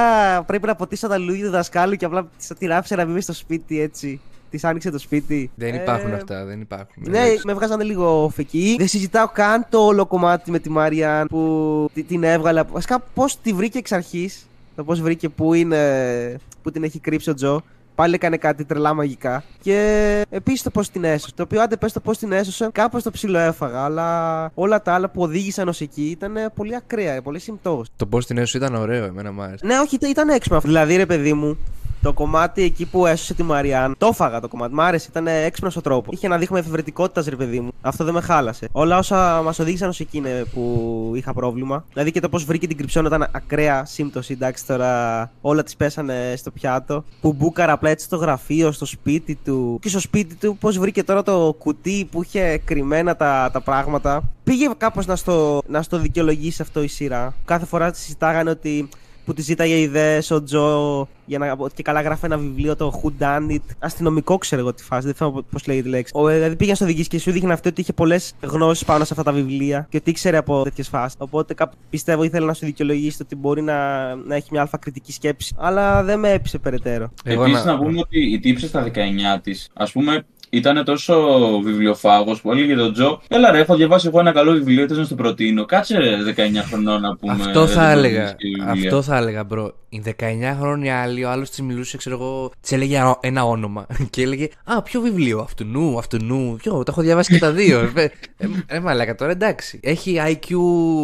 Speaker 3: πρέπει να ποτίσω τα λουλούδια του δασκάλου και απλά της την άφησε να μπει μες στο σπίτι έτσι. Της άνοιξε το σπίτι.
Speaker 1: Δεν
Speaker 3: Ε,
Speaker 1: υπάρχουν αυτά, δεν υπάρχουν.
Speaker 3: ναι, με βγάζανε λίγο φεκή. Δεν συζητάω καν το όλο κομμάτι με τη Μάριαν που τη- την έβγαλε. από- Βασικά, πώς τη βρήκε εξ αρχής. Το πώς βρήκε που είναι. που την έχει κρύψει ο Τζο. Πάλι έκανε κάτι τρελά μαγικά. Και επίσης το πώς την έσωσε. Το οποίο άντε πες το πώς την έσωσε, κάπως το ψηλό έφαγα. Αλλά όλα τα άλλα που οδήγησαν ως εκεί ήταν πολύ ακραία, πολύ συμπτώσεις.
Speaker 1: Το πώς την έσω ήταν ωραίο, εμένα μου άρεσε.
Speaker 3: Ναι, όχι, ήταν- ήταν έξυπνο αυτό. Δηλαδή, ρε παιδί μου, Το κομμάτι εκεί που έσωσε τη Μαριάν, το έφαγα το κομμάτι. Μ' άρεσε, ήταν έξυπνος ο τρόπος. Είχε ένα δείγμα εφευρετικότητας, ρε παιδί μου. Αυτό δεν με χάλασε. Όλα όσα μας οδήγησαν ως εκεί είναι που είχα πρόβλημα. Δηλαδή και το πώς βρήκε την κρυψώνα ήταν ακραία σύμπτωση. Εντάξει, τώρα όλα τη πέσανε στο πιάτο. Που μπούκαρα απλά έτσι στο γραφείο, στο σπίτι του. Και στο σπίτι του, πώς βρήκε τώρα το κουτί που είχε κρυμμένα τα, τα πράγματα. Πήγε κάπως να στο, να στο δικαιολογήσει αυτό η σειρά. Κάθε φορά συζητάγανε ότι που τη ζήταγε ιδέες ο Τζο για να, και καλά γράφει ένα βιβλίο το Who Done It. Αστυνομικό ξέρω εγώ τη φάση, δεν θυμάμαι πώς λέγεται η λέξη. Ο, δηλαδή πήγαινε στο οδηγή και σου δείχνει αυτό ότι είχε πολλές γνώσεις πάνω σε αυτά τα βιβλία και ότι ήξερε από τέτοιες φάσεις. Οπότε κάπου πιστεύω ήθελε να σου δικαιολογήσει ότι μπορεί να, να έχει μια αλφα κριτική σκέψη. Αλλά δεν με έπεισε περαιτέρω.
Speaker 2: Επίσης να... να πούμε ότι η τύψη στα 19 της, ας πούμε, ήταν τόσο βιβλιοφάγος που έλεγε τον Τζο: Έλα ρε, έχω διαβάσει εγώ ένα καλό βιβλίο, θε να στο προτείνω. Κάτσε ρε 19 χρονών να πούμε.
Speaker 1: Αυτό θα έλεγα. Αυτό θα έλεγα, bro. Η 19χρονη άλλη, ο άλλος της μιλούσε, ξέρω εγώ, της έλεγε ένα όνομα. [laughs] Και έλεγε Α, ποιο βιβλίο, αυτουνού, αυτουνού. Ποιο, τα έχω διαβάσει και τα δύο. [laughs] ε, ε, ε, μαλάκα τώρα, εντάξει. Έχει IQ,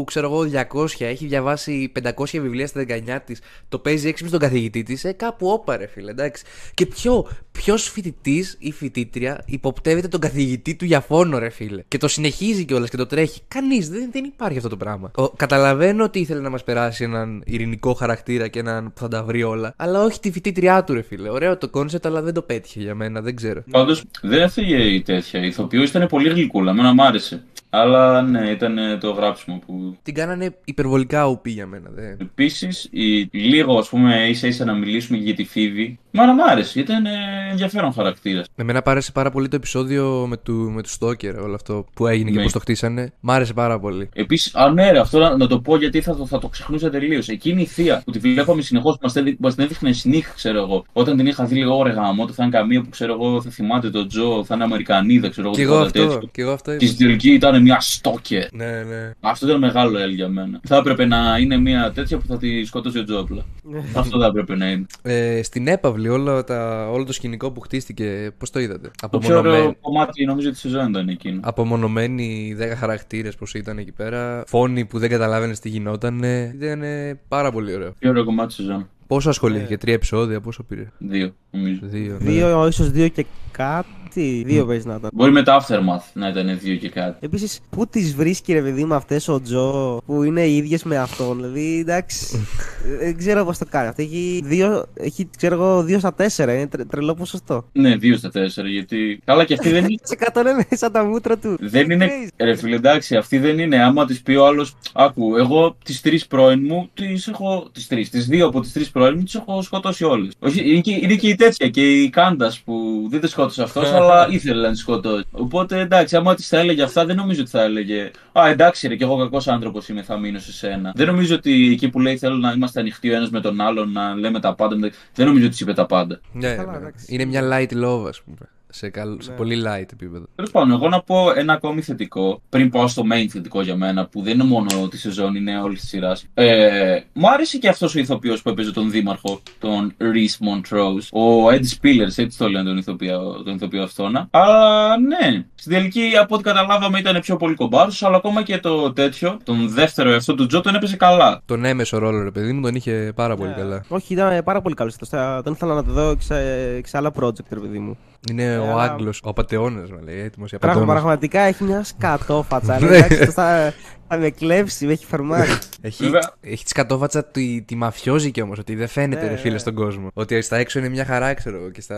Speaker 1: ξέρω εγώ, 200, έχει διαβάσει 500 βιβλία στα 19 της. Το παίζει έξυπνο στον καθηγητή της. Ε, κάπου ώπα ρε, φίλε, εντάξει. Και ποιο, ποιος φοιτητής ή φοιτήτρια υποπτεύεται τον καθηγητή του για φόνο, ρε φίλε; Και το συνεχίζει κιόλας και το τρέχει. Κανείς, δεν, δεν υπάρχει αυτό το πράγμα. Ο, καταλαβαίνω ότι ήθελε να μας περάσει έναν ειρηνικό χαρακτήρα και έναν που θα τα βρει όλα. Αλλά όχι τη φοιτήτριά του, ρε φίλε. Ωραίο το concept, αλλά δεν το πέτυχε για μένα, δεν ξέρω.
Speaker 2: Πάντως δεν έφυγε η τέτοια. Η ηθοποιός ήταν πολύ γλυκούλα, εμένα μου άρεσε. Αλλά ναι, ήταν το γράψιμο που.
Speaker 1: Την κάνανε υπερβολικά ουπή για μένα. Δε.
Speaker 2: Επίσης, λίγο ας πούμε ίσα ίσα να μιλήσουμε για τη Φίβη. Μα μ' άρεσε, ήταν ε, ενδιαφέρον χαρακτήρας.
Speaker 1: Εμένα άρεσε πάρα πολύ το επεισόδιο με του, με του Στόκερ, όλο αυτό που έγινε ναι. και πώς το χτίσανε. Μ' άρεσε πάρα πολύ.
Speaker 2: Επίσης, α, ναι, ρε, αυτό να, να, το πω γιατί θα, το, θα το ξεχνούσα τελείως. Εκείνη η θεία που τη βλέπαμε συνεχώς, μας την έδειχνε σνίχ, ξέρω εγώ. Όταν την είχα δει λίγο ωραία γάμο, το θα είναι καμία που ξέρω εγώ, θα θυμάται τον Τζο, θα είναι Αμερικανίδα, ξέρω εγώ.
Speaker 1: Και εγώ αυτό. Και εγώ αυτό.
Speaker 2: Και στην τελική ήταν μια Στόκερ.
Speaker 1: Ναι, ναι.
Speaker 2: Αυτό ήταν μεγάλο L για μένα. Θα έπρεπε να είναι μια τέτοια που θα τη σκότωσε ο Τζο απλά. Ναι. αυτό θα έπρεπε να είναι.
Speaker 1: Ε, στην έπαυλη όλο, τα, όλο το σκηνικό που χτίστηκε, πώς το είδατε;
Speaker 2: Το πιο ωραίο κομμάτι νομίζω της σεζόν ήταν εκείνο.
Speaker 1: Απομονωμένοι 10 χαρακτήρες πώς ήταν εκεί πέρα. Φόνοι που δεν καταλάβαινες τι γινόταν. Ήταν πάρα πολύ ωραίο.
Speaker 2: Πιο ωραίο κομμάτι της σεζόν.
Speaker 1: Πόσο ασχολήθηκε, yeah. τρία επεισόδια, πόσο πήρε;
Speaker 2: Δύο, νομίζω.
Speaker 1: Δύο,
Speaker 3: ναι. δύο ίσως δύο και κάτι. Δύο mm. παίζεις να ήταν.
Speaker 2: Μπορεί με το Aftermath να ήταν δύο και κάτι.
Speaker 3: Επίσης, πού τις βρίσκει ρε παιδί με αυτές ο Τζο που είναι οι ίδιες με αυτόν. Δηλαδή, εντάξει. [laughs] δεν ξέρω πώς το κάνει. Αυτό έχει δύο, έχει, ξέρω εγώ, δύο στα τέσσερα. Είναι τρε, τρελό ποσοστό.
Speaker 2: Ναι, δύο στα τέσσερα. Γιατί. Καλά, και αυτή δεν είναι. [laughs]
Speaker 3: Σε κατάλαβε σαν τα μούτρα του.
Speaker 2: Δεν είναι. Ρε φίλε, εντάξει, αυτή δεν είναι. Άμα τη πει ο άλλος. Άκου, εγώ τις τρεις πρώην μου τις έχω. Τις τρεις. Τις δύο από τις τρεις πρώην μου τις έχω σκοτώσει όλες. Είναι, και, είναι και η τέτοια και η Κάντας που δεν τη σκότωσε αυτός, αλλά ήθελε να τη σκοτώσει. Οπότε εντάξει, άμα της θα έλεγε αυτά, δεν νομίζω ότι θα έλεγε. Α, εντάξει, ρε, και εγώ κακός άνθρωπος είμαι, θα μείνω σε σένα. Δεν νομίζω ότι εκεί που λέει θέλω να είμαστε ανοιχτοί ο ένας με τον άλλον, να λέμε τα πάντα. Δεν νομίζω ότι της είπε τα πάντα.
Speaker 1: Ναι, ναι. Είναι μια light love, ας πούμε σε, καλ... ναι. σε πολύ light επίπεδο.
Speaker 2: Τέλος πάντων, εγώ να πω ένα ακόμη θετικό, πριν πάω στο main θετικό για μένα, που δεν είναι μόνο τη σεζόν, είναι όλης της σειράς. Ε, μου άρεσε και αυτός ο ηθοποιός που έπαιζε τον Δήμαρχο, τον Reese Montrose. Ο Ed Spillers, έτσι το λένε τον ηθοποιό, τον ηθοποιό αυτόν. Αλλά ναι, στην τελική από ό,τι καταλάβαμε ήταν πιο πολύ κομπάρσο, αλλά ακόμα και το τέτοιο, τον δεύτερο αυτό του Τζο, τον έπαιζε καλά.
Speaker 1: Τον έμεσο ρόλο, ρε παιδί μου, τον είχε πάρα πολύ yeah. καλά.
Speaker 3: Όχι, ήταν πάρα πολύ καλός. Τον ήθελα να το δω σε άλλα project, ρε παιδί μου.
Speaker 1: Είναι ο Άγγλος, ο απαταιώνας, με λέει. Έτοιμος για
Speaker 3: Πραγματικά έχει μια σκατόφατσα. [laughs] Εντάξει, θα, θα με κλέψει, με έχει φαρμάρει.
Speaker 1: έχει έχει τη σκατόφατσα τη, τη μαφιόζικη όμως, ότι δεν φαίνεται ναι, ρε φίλε ναι. στον κόσμο. Ότι στα έξω είναι μια χαρά, ξέρω, και στα...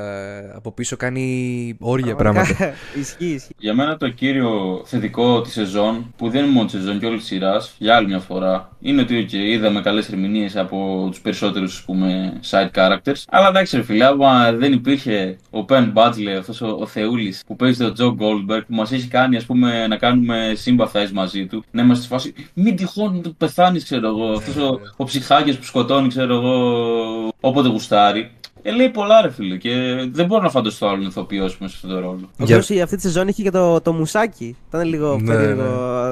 Speaker 1: από πίσω κάνει όρια πράγματα. [laughs]
Speaker 3: ισχύει, ισχύει.
Speaker 2: Για μένα το κύριο θετικό της σεζόν, που δεν είναι μόνο της σεζόν και όλη της σειράς, για άλλη μια φορά, είναι ότι okay, είδαμε καλές ερμηνείες από τους περισσότερους side characters. Αλλά εντάξει, ρε φίλε, άμα δεν υπήρχε ο Pen Butler, αυτός ο, ο Θεούλης που παίζει τον Τζο Goldberg, που μας έχει κάνει ας πούμε, να κάνουμε sympathize μαζί του, να είμαστε στη φάση μην τυχόν πεθάνεις, ξέρω εγώ. Αυτός ο, ο ψυχάκια που σκοτώνει, ξέρω εγώ, όποτε γουστάρει. Ε, λέει πολλά ρε φίλε και δεν μπορώ να φανταστώ άλλον ηθοποιό μέσα σε αυτόν τον ρόλο.
Speaker 3: Ο για... αυτή τη σεζόν είχε και το, το μουσάκι. Ήταν λίγο ναι, περίεργο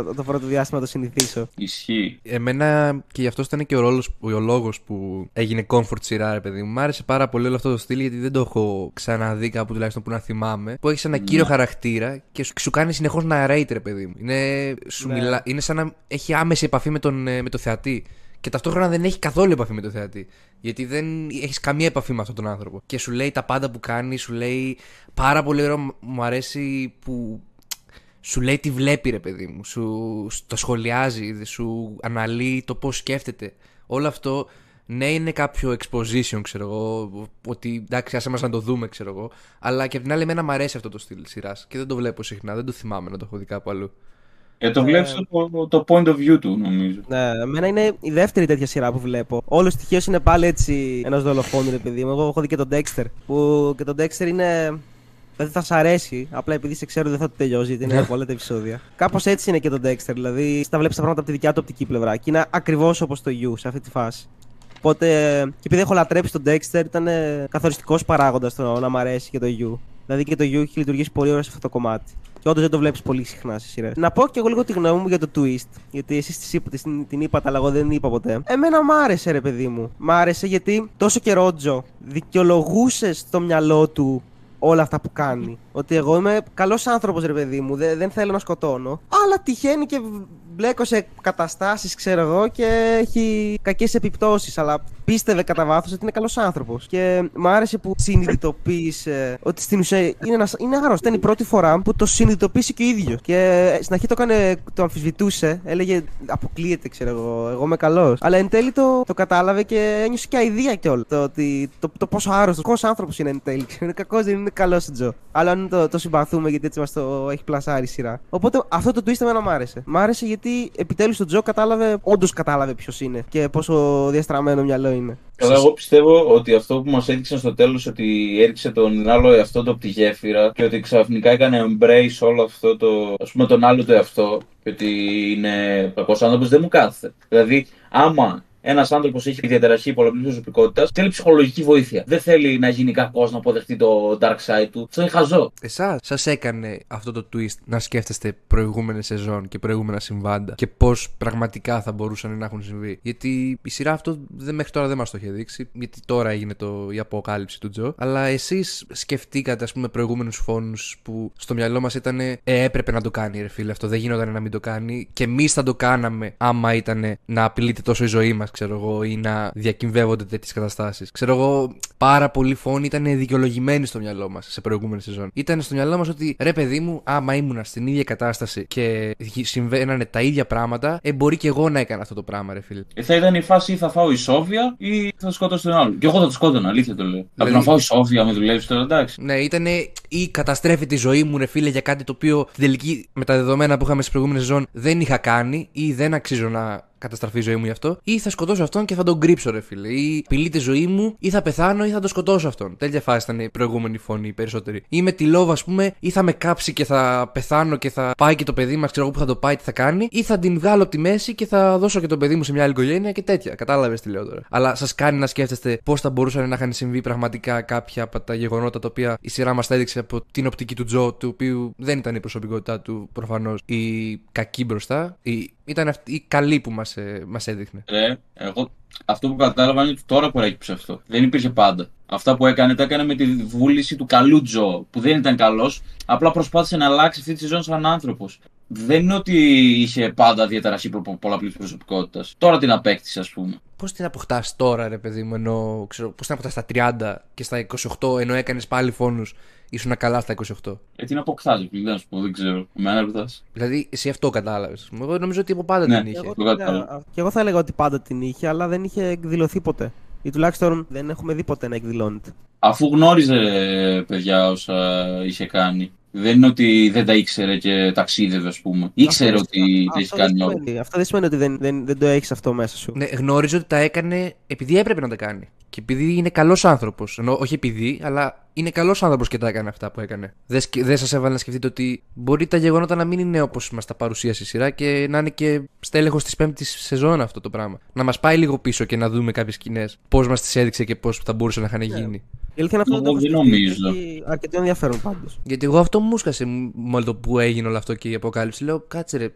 Speaker 3: ναι. το πρώτο διάστημα να το συνηθίσω.
Speaker 2: Ισχύει.
Speaker 1: Εμένα και γι' αυτός ήταν και ο, ρόλος, ο λόγος που έγινε comfort σειρά, ρε παιδί μου. Μ' άρεσε πάρα πολύ όλο αυτό το στυλ γιατί δεν το έχω ξαναδεί κάπου τουλάχιστον που να θυμάμαι. Που έχει ένα ναι. κύριο χαρακτήρα και σου, σου κάνει συνεχώς να narrate, ρε παιδί μου. Είναι, σου ναι. μιλά, είναι σαν να έχει άμεση επαφή με τον, ε, με το θεατή και ταυτόχρονα δεν έχει καθόλου επαφή με τον θεατή. Γιατί δεν έχεις καμία επαφή με αυτόν τον άνθρωπο. Και σου λέει τα πάντα που κάνεις, σου λέει πάρα πολύ ωραίο. Μου αρέσει που σου λέει τι βλέπει, ρε παιδί μου. Σου το σχολιάζει, σου αναλύει το πώς σκέφτεται. Όλο αυτό ναι, είναι κάποιο exposition, ξέρω εγώ. Ότι εντάξει, άσε μας να το δούμε, ξέρω εγώ. Αλλά και από την άλλη, εμένα μου αρέσει αυτό το στυλ σειράς και δεν το βλέπω συχνά. Δεν το θυμάμαι να το έχω δει κάπου αλλού.
Speaker 2: Ε, το βλέπεις το, το point of view του, νομίζω.
Speaker 3: Ναι, εμένα είναι η δεύτερη τέτοια σειρά που βλέπω. Όλο στοιχείος είναι πάλι έτσι ένας δολοφόνος, ρε παιδί μου. Εγώ έχω δει και τον Dexter. Που και τον Dexter είναι. Δεν θα σ' αρέσει, απλά επειδή σε ξέρω δεν θα το τελειώσει, γιατί είναι [laughs] πολλά τα επεισόδια. Κάπως έτσι είναι και τον Dexter, δηλαδή στα βλέπεις τα πράγματα από τη δικιά του οπτική πλευρά. Και είναι ακριβώς όπως το You σε αυτή τη φάση. Οπότε, και επειδή έχω λατρέψει τον Dexter, ήταν καθοριστικός παράγοντας το να μ' αρέσει και το You. Δηλαδή και το You έχει λειτουργήσει πολύ ωραία σε αυτό το κομμάτι. Και όντως δεν το βλέπεις πολύ συχνά σε σειρές. Να πω και εγώ λίγο τη γνώμη μου για το twist. Γιατί εσείς την, την είπατε, αλλά εγώ δεν την είπα ποτέ. Εμένα μ' άρεσε, ρε παιδί μου. Μ' άρεσε γιατί τόσο καιρό Τζο δικαιολογούσες στο μυαλό του όλα αυτά που κάνει. Ότι εγώ είμαι καλός άνθρωπος, ρε παιδί μου, δεν, δεν θέλω να σκοτώνω. Αλλά τυχαίνει και μπλέκω σε καταστάσεις, ξέρω εγώ, και έχει κακές επιπτώσεις. Αλλά πίστευε κατά βάθος ότι είναι καλός άνθρωπος. Και μου άρεσε που συνειδητοποίησε ότι στην ουσία είναι, ένας, είναι άρρωστο. Ήταν η πρώτη φορά που το συνειδητοποίησε και ο ίδιος. Και στην αρχή το έκανε, το αμφισβητούσε, έλεγε Αποκλείεται, ξέρω εγώ, εγώ είμαι καλός. Αλλά εν τέλει το, το κατάλαβε και ένιωσε και αηδία κιόλα. Το, ότι, το, το πόσο άρρωστος, πόσο άνθρωπος είναι εν τέλει. Είναι κακός, δεν είναι καλός ο Τζο. Αλλά αν το, το συμπαθούμε γιατί έτσι μας το έχει πλασάρει η σειρά. Οπότε αυτό το twist εμένα μ' άρεσε. Μ' άρεσε γιατί επιτέλους το Τζο κατάλαβε, όντως κατάλαβε ποιος είναι και πόσο διαστραμμένο μυαλό είναι.
Speaker 2: Καλά, εγώ πιστεύω ότι αυτό που μας έδειξε στο τέλος, ότι έριξε τον άλλο εαυτό του από τη γέφυρα και ότι ξαφνικά έκανε embrace όλο αυτό το. ας πούμε τον άλλο το εαυτό και ότι είναι κακός άνθρωπος, δεν μου κάθεται. Δηλαδή, άμα ένας άνθρωπος έχει διαταραχή πολλαπλή προσωπικότητας, θέλει ψυχολογική βοήθεια. Δεν θέλει να γίνει κακός να αποδεχτεί το dark side του. Αυτό είναι χαζό.
Speaker 1: Εσάς, σας έκανε αυτό το twist να σκέφτεστε προηγούμενες σεζόν και προηγούμενα συμβάντα και πώς πραγματικά θα μπορούσαν να έχουν συμβεί; Γιατί η σειρά αυτό δεν, μέχρι τώρα δεν μας το είχε δείξει. Γιατί τώρα έγινε το, η αποκάλυψη του Τζο. Αλλά εσείς σκεφτήκατε, ας πούμε, προηγούμενους φόνους που στο μυαλό μας ήταν ε, έπρεπε να το κάνει, ρε φίλε. Αυτό δεν γινόταν να μην το κάνει. Και εμείς θα το κάναμε άμα ήταν να απειλείται τόσο η ζωή μας, ξέρω εγώ, ή να διακυμβεύονται τέτοιες καταστάσεις. Ξέρω εγώ, πάρα πολλοί φόνοι ήταν δικαιολογημένοι στο μυαλό μας σε προηγούμενη σεζόν. Ήταν στο μυαλό μας ότι ρε παιδί μου, άμα ήμουνα στην ίδια κατάσταση και συμβαίνανε τα ίδια πράγματα, ε, μπορεί και εγώ να έκανα αυτό το πράγμα, ρε φίλε.
Speaker 2: Ε, θα ήταν η φάση ή θα φάω ισόβια ή θα σκότωσω τον άλλο. Και εγώ θα το σκότωνα, αλήθεια το λέω. Δηλαδή... να φάω ισόβια με δουλεύει τώρα, εντάξει.
Speaker 1: Ναι, ήταν ή καταστρέφει τη ζωή μου, ρε φίλε, για κάτι το οποίο στην τελική με τα δεδομένα που είχαμε στις προηγούμενες σεζόν δεν είχα κάνει ή δεν αξίζω να καταστραφεί η ζωή μου γι' αυτό, ή θα σκοτώσω αυτόν και θα τον κρύψω, ρε φίλε. Ή πηλεί τη ζωή μου, ή θα πεθάνω, ή θα τον σκοτώσω αυτόν. Τέτοια φάση ήταν η προηγούμενη φωνή, η περισσότερη. Ή με τη λόβα, ας πούμε, ή θα με κάψει και θα πεθάνω και θα πάει και το παιδί μας, ξέρω εγώ που θα το πάει, τι θα κάνει, ή θα την βγάλω από τη μέση και θα δώσω και το παιδί μου σε μια άλλη οικογένεια και τέτοια. Κατάλαβες τι λέω τώρα. Αλλά σας κάνει να σκέφτεστε πώς θα μπορούσαν να είχαν συμβεί πραγματικά κάποια από τα γεγονότα τα οποία η σειρά μας τα έδειξε από την οπτική του Τζο, του οποίου δεν ήταν η προσωπικότητά του προφανώς η κακή μπροστά, η ήταν αυτή η καλή που μας ε, μας έδειχνε.
Speaker 2: Ε, εγώ αυτό που κατάλαβα είναι ότι τώρα προέκυψε αυτό. Δεν υπήρχε πάντα. Αυτά που έκανε τα έκανε με τη βούληση του καλού Τζο, που δεν ήταν καλός, απλά προσπάθησε να αλλάξει αυτή τη σεζόν σαν άνθρωπος. Δεν είναι ότι είχε πάντα διαταραχή πολλαπλής προσωπικότητας. Τώρα την απέκτησε, ας πούμε.
Speaker 1: Πώς την αποκτάς τώρα, ρε παιδί μου, ενώ ξέρω, πώς την αποκτάς στα 30 και στα 28, ενώ έκανες πάλι φόνους, ήσουν καλά στα 28.
Speaker 2: Ε, την αποκτάς, δηλαδή, να σου πω, δεν ξέρω. Εμένα ρωτάς.
Speaker 1: Δηλαδή, εσύ αυτό κατάλαβες. Εγώ νομίζω ότι από πάντα
Speaker 2: ναι,
Speaker 1: την είχε.
Speaker 3: Εγώ, και εγώ θα έλεγα ότι πάντα την είχε, αλλά δεν είχε εκδηλωθεί ποτέ. Ή τουλάχιστον δεν έχουμε δει ποτέ να εκδηλώνεται.
Speaker 2: Αφού γνώριζε παιδιά όσα είχε κάνει. Δεν είναι ότι δεν τα ήξερε και ταξίδευε, ας πούμε. Ήξερε αυτό, ότι
Speaker 3: αυτό,
Speaker 2: έχει κάνει
Speaker 3: όλα. Αυτό δεν σημαίνει ότι δεν, δεν, δεν το έχεις αυτό μέσα σου.
Speaker 1: Ναι, γνώριζε ότι τα έκανε επειδή έπρεπε να τα κάνει. Και επειδή είναι καλός άνθρωπος. Ενώ όχι επειδή, αλλά είναι καλός άνθρωπος και τα έκανε αυτά που έκανε. Δεν, δεν σας έβαλε να σκεφτείτε ότι μπορεί τα γεγονότα να μην είναι όπως μας τα παρουσίασε η σειρά και να είναι και στέλεχος της πέμπτης σεζόν αυτό το πράγμα. Να μας πάει λίγο πίσω και να δούμε κάποιες σκηνές. Πώς μας τις έδειξε και πώς θα μπορούσαν να είχαν γίνει.
Speaker 3: Η αλήθεια είναι αυτό
Speaker 2: Εγώ δεν νομίζω.
Speaker 3: Έχει αρκετό ενδιαφέρον πάντως.
Speaker 1: Γιατί εγώ αυτό μου σκάσε με το που έγινε όλο αυτό και η αποκάλυψη. Λέω, κάτσε ρε,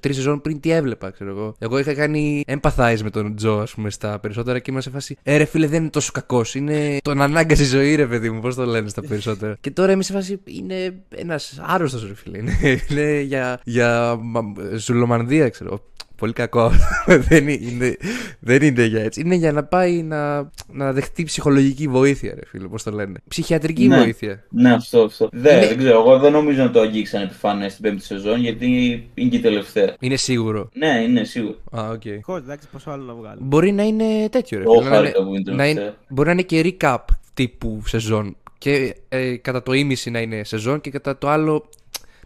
Speaker 1: τρεις σεζόν πριν τι έβλεπα, ξέρω εγώ. Εγώ είχα κάνει empathize με τον Τζο, ας πούμε, στα περισσότερα και είμαι σε φάση. Ε, ρε φίλε, δεν είναι τόσο κακός. Είναι τον ανάγκασε η ζωή, ρε παιδί μου, πώς το λένε στα περισσότερα. και τώρα είμαι σε φάση. Είναι ένας άρρωστος, ρε φίλε. Είναι, είναι για, για ζουλομανδία, ξέρω πολύ κακό αυτό. [laughs] δεν, είναι, δεν είναι για έτσι. Είναι για να πάει να, να δεχτεί ψυχολογική βοήθεια, ρε φίλε, πώς το λένε. Ψυχιατρική
Speaker 2: Ναι.
Speaker 1: βοήθεια.
Speaker 2: Ναι, αυτό, αυτό. Δεν,
Speaker 1: Είναι-
Speaker 2: δεν ξέρω, εγώ δεν νομίζω να το αγγίξαν επιφανές στην πέμπτη σεζόν γιατί είναι και η τελευταία.
Speaker 1: Είναι σίγουρο.
Speaker 2: Ναι, είναι σίγουρο.
Speaker 1: Α, οκ.
Speaker 3: Ευτυχώς, εντάξει, πόσο άλλο να βγάλω.
Speaker 1: Μπορεί να είναι τέτοιο, ρε
Speaker 2: Εγώ
Speaker 1: φίλε. να είναι-
Speaker 2: χάρηκα που είναι
Speaker 1: να είναι-
Speaker 2: τελευταία.
Speaker 1: μπορεί να είναι και recap τύπου σεζόν. Και ε, κατά το ήμισυ να είναι σεζόν και κατά το άλλο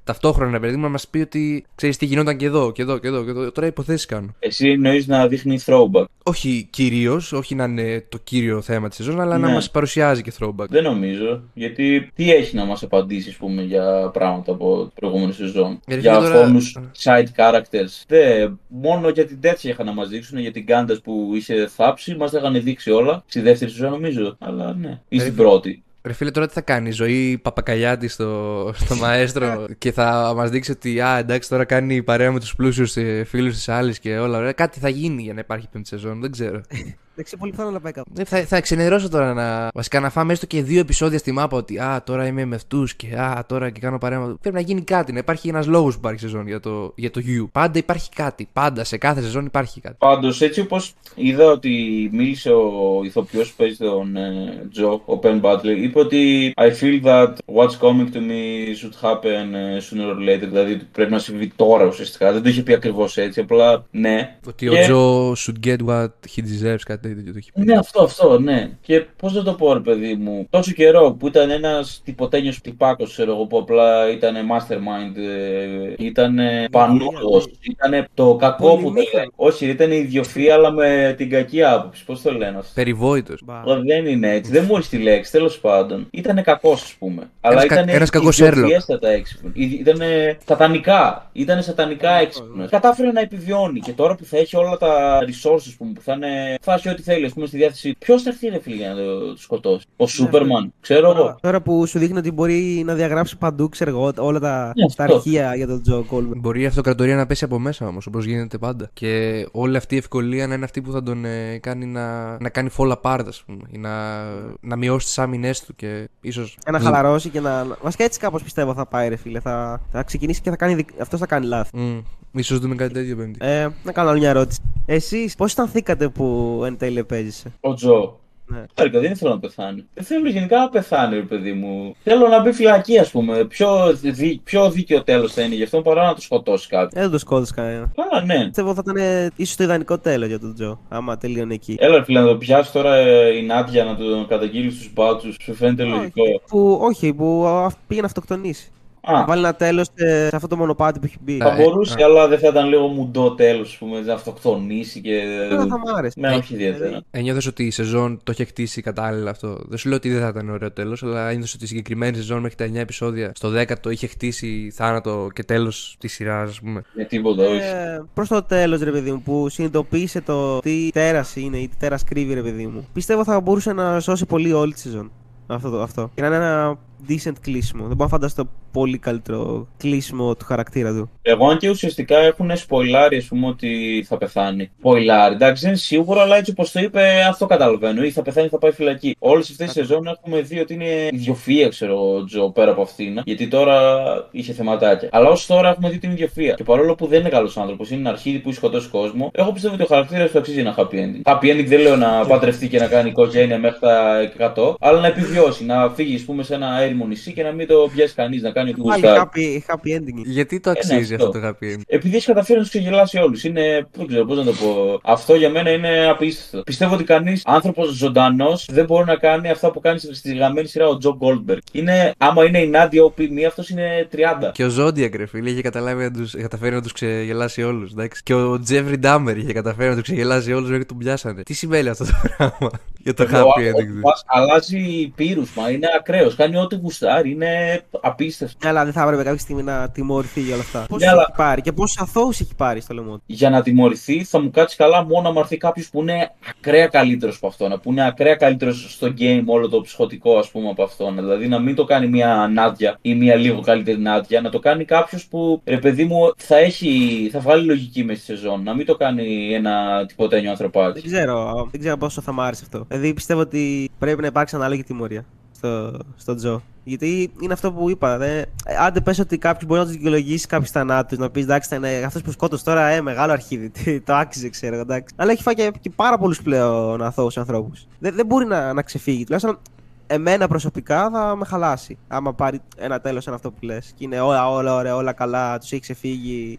Speaker 1: ταυτόχρονα, παιδί μου, να μας πει ότι ξέρεις τι γινόταν και εδώ και εδώ και εδώ. Και εδώ. Τώρα υποθέσεις κάνω.
Speaker 2: Εσύ εννοείς να δείχνει throwback.
Speaker 1: Όχι κυρίως, όχι να είναι το κύριο θέμα της σεζόν, αλλά να
Speaker 2: Ναι.
Speaker 1: μας παρουσιάζει και throwback.
Speaker 2: Δεν νομίζω. Γιατί τι έχει να μας απαντήσει, ας πούμε, για πράγματα από την προηγούμενη σεζόν;
Speaker 1: Ε, ρε
Speaker 2: για
Speaker 1: φίλε, τώρα-
Speaker 2: φόνους side characters. Δεν, μόνο για την τέτοια είχαν να μας δείξουν. Για την Κάντα που είχε θάψει, μας τα είχαν δείξει όλα. Στη δεύτερη σεζόν νομίζω. Αλλά ναι. Ή
Speaker 1: Ε,
Speaker 2: στην
Speaker 1: φίλε.
Speaker 2: πρώτη.
Speaker 1: Ρε φίλε, τώρα τι θα κάνει, η ζωή παπακαλιάτη στο, στο [laughs] μαέστρο και θα μας δείξει ότι α, εντάξει, τώρα κάνει παρέα με τους πλούσιους φίλους της άλλης και όλα. Ωραία. Κάτι θα γίνει για να υπάρχει πέμπτη σεζόν, δεν ξέρω. [laughs]
Speaker 3: Εντάξει, πολύ πιθανό να πάει κάπου.
Speaker 1: Ε, θα, θα εξενερώσω τώρα να. Βασικά να φάμε έστω και δύο επεισόδια στη μάπα ότι Α, τώρα είμαι με αυτούς και Α, τώρα και κάνω παρέα. με- Πρέπει να γίνει κάτι, να υπάρχει ένας λόγος που υπάρχει σεζόν για το, για το U. Πάντα υπάρχει κάτι. Πάντα σε κάθε σεζόν υπάρχει κάτι.
Speaker 2: Πάντως, έτσι όπως είδα ότι μίλησε ο ηθοποιός που παίζει τον ε, Τζο, ο Penn Butler, είπε ότι I feel that what's coming to me should happen ε, sooner or later. Δηλαδή ότι πρέπει να συμβεί τώρα ουσιαστικά. Δεν το είχε πει ακριβώς έτσι, απλά ναι.
Speaker 1: Ότι
Speaker 2: Και-
Speaker 1: ο Τζο should get what he deserves, κάτι τέτοιο το έχει πει.
Speaker 2: Ναι, αυτό, αυτό, ναι. Και πώς να το πω, ρε παιδί μου, τόσο καιρό που ήταν ένας τυποτένιος τυπάκος, ξέρω εγώ, που απλά ήταν mastermind, ε, ήταν πανούδο, ήταν το κακό που το
Speaker 3: Πολυμήχανο.
Speaker 2: λέει. Όχι, ήταν η ιδιοφία, αλλά με την κακή άποψη. Πώς το λένε αυτό.
Speaker 1: Περιβόητος.
Speaker 3: Μπα.
Speaker 2: Αλλά δεν είναι έτσι. Δεν μου έρθει τη λέξη, τέλος πάντων. Ήταν κακός, ας πούμε. Αλλά
Speaker 1: Ένας κα-
Speaker 2: ήταν
Speaker 1: ένας κακός Sherlock.
Speaker 2: ιδιοφιέστατα έξυπνος. Ήταν σατανικά. Ήταν σατανικά έξυπνος. Κατάφερε να επιβιώνει. Και τώρα που θα έχει όλα τα resources που, που θα είναι. θα έχει ό,τι θέλει, ας πούμε, στη διάθεση. Ποιος θα έρθει, ρε φίλε, για να το το σκοτώσει; Ο Σούπερμαν. Ξέρω εγώ.
Speaker 3: Τώρα, τώρα που σου δείχνει ότι μπορεί να διαγράψει παντού, ξέρω εγώ, όλα τα,
Speaker 2: Ναι,
Speaker 3: τα
Speaker 2: αυτό.
Speaker 3: αρχεία για τον Τζο Κόλμερ.
Speaker 1: Μπορεί η αυτοκρατορία να πέσει από μέσα όμως, όπως γίνεται πάντα. Και όλη αυτή η ευκολία να είναι αυτή που θα τον ε, κάνει να, να κάνει fall apart, ας πούμε. Ή να, να μειώσει τις άμυνές του και ίσω.
Speaker 3: Για να χαλαρώσει και να. Βασικά έτσι κάπως πιστεύω θα πάει, ρε φίλε. Θα, θα ξεκινήσει και θα κάνει. δικ- Αυτός θα κάνει λάθη.
Speaker 1: Ίσως δούμε κάτι τέτοιο πέμπτη.
Speaker 3: Ε, να κάνω άλλη μια ερώτηση. Εσείς πώς αισθανθήκατε που εν τέλει επέζησε.
Speaker 2: Ο Τζο.
Speaker 3: Ναι.
Speaker 2: Χάρηκα, δεν ήθελα να πεθάνει. Δεν θέλω γενικά να πεθάνει, ρε παιδί μου. Θέλω να μπει φυλακή, ας πούμε. Πιο, δι... πιο δίκαιο τέλος θα είναι γι' αυτό παρά να το σκοτώσει κάποιο.
Speaker 3: Ε, δεν το σκότωσε κανένα.
Speaker 2: Καλά, ναι.
Speaker 3: Πιστεύω θα ήταν ίσως το ιδανικό τέλος για τον Τζο. Άμα τελείωνε εκεί.
Speaker 2: Έλα, ρε φίλε, να το πιάσει τώρα ε, η Νάντια να τον καταγγείλει στους μπάτσους. Σου φαίνεται λογικό.
Speaker 3: Όχι, που, όχι, που α, πήγε να αυτοκτονήσει. Να
Speaker 2: Α,
Speaker 3: βάλει ένα τέλος σε αυτό το μονοπάτι που έχει μπει.
Speaker 2: θα
Speaker 1: ε,
Speaker 2: μπορούσε, αλλά δεν θα ήταν λίγο μουντό τέλος, ας πούμε, να αυτοκτονήσει και.
Speaker 3: Δεν θα μ' άρεσε.
Speaker 2: Ναι, όχι ιδιαίτερα.
Speaker 1: Ένιωθε ότι η σεζόν το είχε χτίσει κατάλληλα αυτό; Δεν σου λέω ότι δεν θα ήταν ωραίο τέλος, αλλά ένιωθε ότι η συγκεκριμένη σεζόν μέχρι τα 9 επεισόδια στο 10ο είχε χτίσει θάνατο και τέλος της σειράς, ας πούμε;
Speaker 2: Με τίποτα, όχι.
Speaker 3: Ε, Προς το τέλος, ρε παιδί μου, που συνειδητοποίησε το τι τέρας είναι ή τι τέρας κρύβει, ρε παιδί μου. Πιστεύω θα μπορούσε να σώσει πολύ όλη τη σεζόν. Αυτό, το- αυτό. Και να είναι ένα decent κλείσιμο. Δεν μπορώ να φανταστώ πολύ καλύτερο κλείσιμο του χαρακτήρα του.
Speaker 2: Εγώ, αν και ουσιαστικά έχουν σποιλάρει, ας πούμε, ότι θα πεθάνει. Σποιλάρει, εντάξει, δεν είναι σίγουρο, αλλά έτσι όπως το είπε, αυτό καταλαβαίνω. Ή θα πεθάνει ή θα πάει φυλακή. Όλες αυτές τις σεζόν έχουμε δει ότι είναι ιδιοφία, ξέρω ο Τζο, πέρα από αυτήν. Γιατί τώρα είχε θεματάκια. Αλλά ως τώρα έχουμε δει την ιδιοφία. Και παρόλο που δεν είναι καλός άνθρωπος, είναι ένα αρχίδι που έχει σκοτώσει κόσμο, εγώ πιστεύω ότι ο χαρακτήρας του αξίζει ένα happy ending. Happy ending δεν λέω να παντρευτεί και να κάνει οικογένεια μέχρι τα 100, αλλά να επιβιώσει, να φύγει, ας πούμε, σε ένα έρημο νησί και να μην το πιάσει κανείς, να κάνει ό,τι
Speaker 3: Πάλι
Speaker 2: γουστάρει.
Speaker 3: happy, happy ending.
Speaker 1: Γιατί το αξίζει
Speaker 2: αυτό.
Speaker 1: αυτό το happy end.
Speaker 2: Επειδή έχει καταφέρει να τους ξεγελάσει όλους. Είναι. Δεν ξέρω πώς να το πω. Αυτό για μένα είναι απίστευτο. Πιστεύω ότι κανείς άνθρωπος ζωντανός δεν μπορεί να κάνει αυτά που κάνει στη γραμμένη σειρά ο Τζο Γκόλντμπεργκ. Είναι. Άμα είναι η Νάντια OP μία, αυτός είναι 30.
Speaker 1: Και ο Zodiac, ρε φίλε, είχε καταλάβει να τους, καταφέρει να τους ξεγελάσει όλους. Και ο Τζέφρι Ντάμερ είχε καταφέρει να τους ξεγελάσει όλους μέχρι που τον πιάσανε. Τι σημαίνει αυτό το πράγμα [laughs] για το
Speaker 2: Ο-
Speaker 1: happy
Speaker 2: ο-
Speaker 1: ending
Speaker 2: ο
Speaker 1: του.
Speaker 2: Πας αλλάζει πύρους, μα είναι ακραίος. Κάνει ό,τι γουστάρει. Είναι απίστευτο.
Speaker 3: Αλλά δεν θα έπρεπε κάποια στιγμή να τιμωρηθεί για όλα αυτά. Πόσου
Speaker 2: Ναι, αλλά-
Speaker 3: έχει πάρει και πόσου αθώους έχει πάρει στο λαιμό του;
Speaker 2: Για να τιμωρηθεί, θα μου κάτσει καλά μόνο να έρθει κάποιος που είναι ακραία καλύτερος από αυτόν. Που είναι ακραία καλύτερος στο game, όλο το ψυχοτικό, ας πούμε, από αυτόν. Δηλαδή να μην το κάνει μια Νάντια ή μια λίγο καλύτερη Νάντια, να το κάνει κάποιος που, ρε παιδί μου, θα, έχει, θα βγάλει λογική μες στη σεζόν. Να μην το κάνει ένα τυποτένιο
Speaker 3: Δεν
Speaker 2: ανθρωπάκι.
Speaker 3: ξέρω, δεν ξέρω πόσο θα μ' άρεσε αυτό. Δηλαδή πιστεύω ότι πρέπει να υπάρξει ανάλογη τιμωρία. Στο, στο Τζο. Γιατί είναι αυτό που είπα. Δε, ε, άντε πες ότι κάποιος μπορεί να τους δικαιολογήσει κάποιους θανάτους, να πεις εντάξει, αυτός που σκότωσε τώρα, ε, μεγάλο αρχίδι. τι, το άξιζε, ξέρω εντάξει. Αλλά έχει φάει και, και πάρα πολλούς πλέον αθώους ανθρώπους. Δεν, δεν μπορεί να, να ξεφύγει. Τουλάχιστον εμένα προσωπικά θα με χαλάσει. Άμα πάρει ένα τέλος σε αυτό που λες. Και είναι όλα, όλα ωραία, όλα καλά, τους έχει ξεφύγει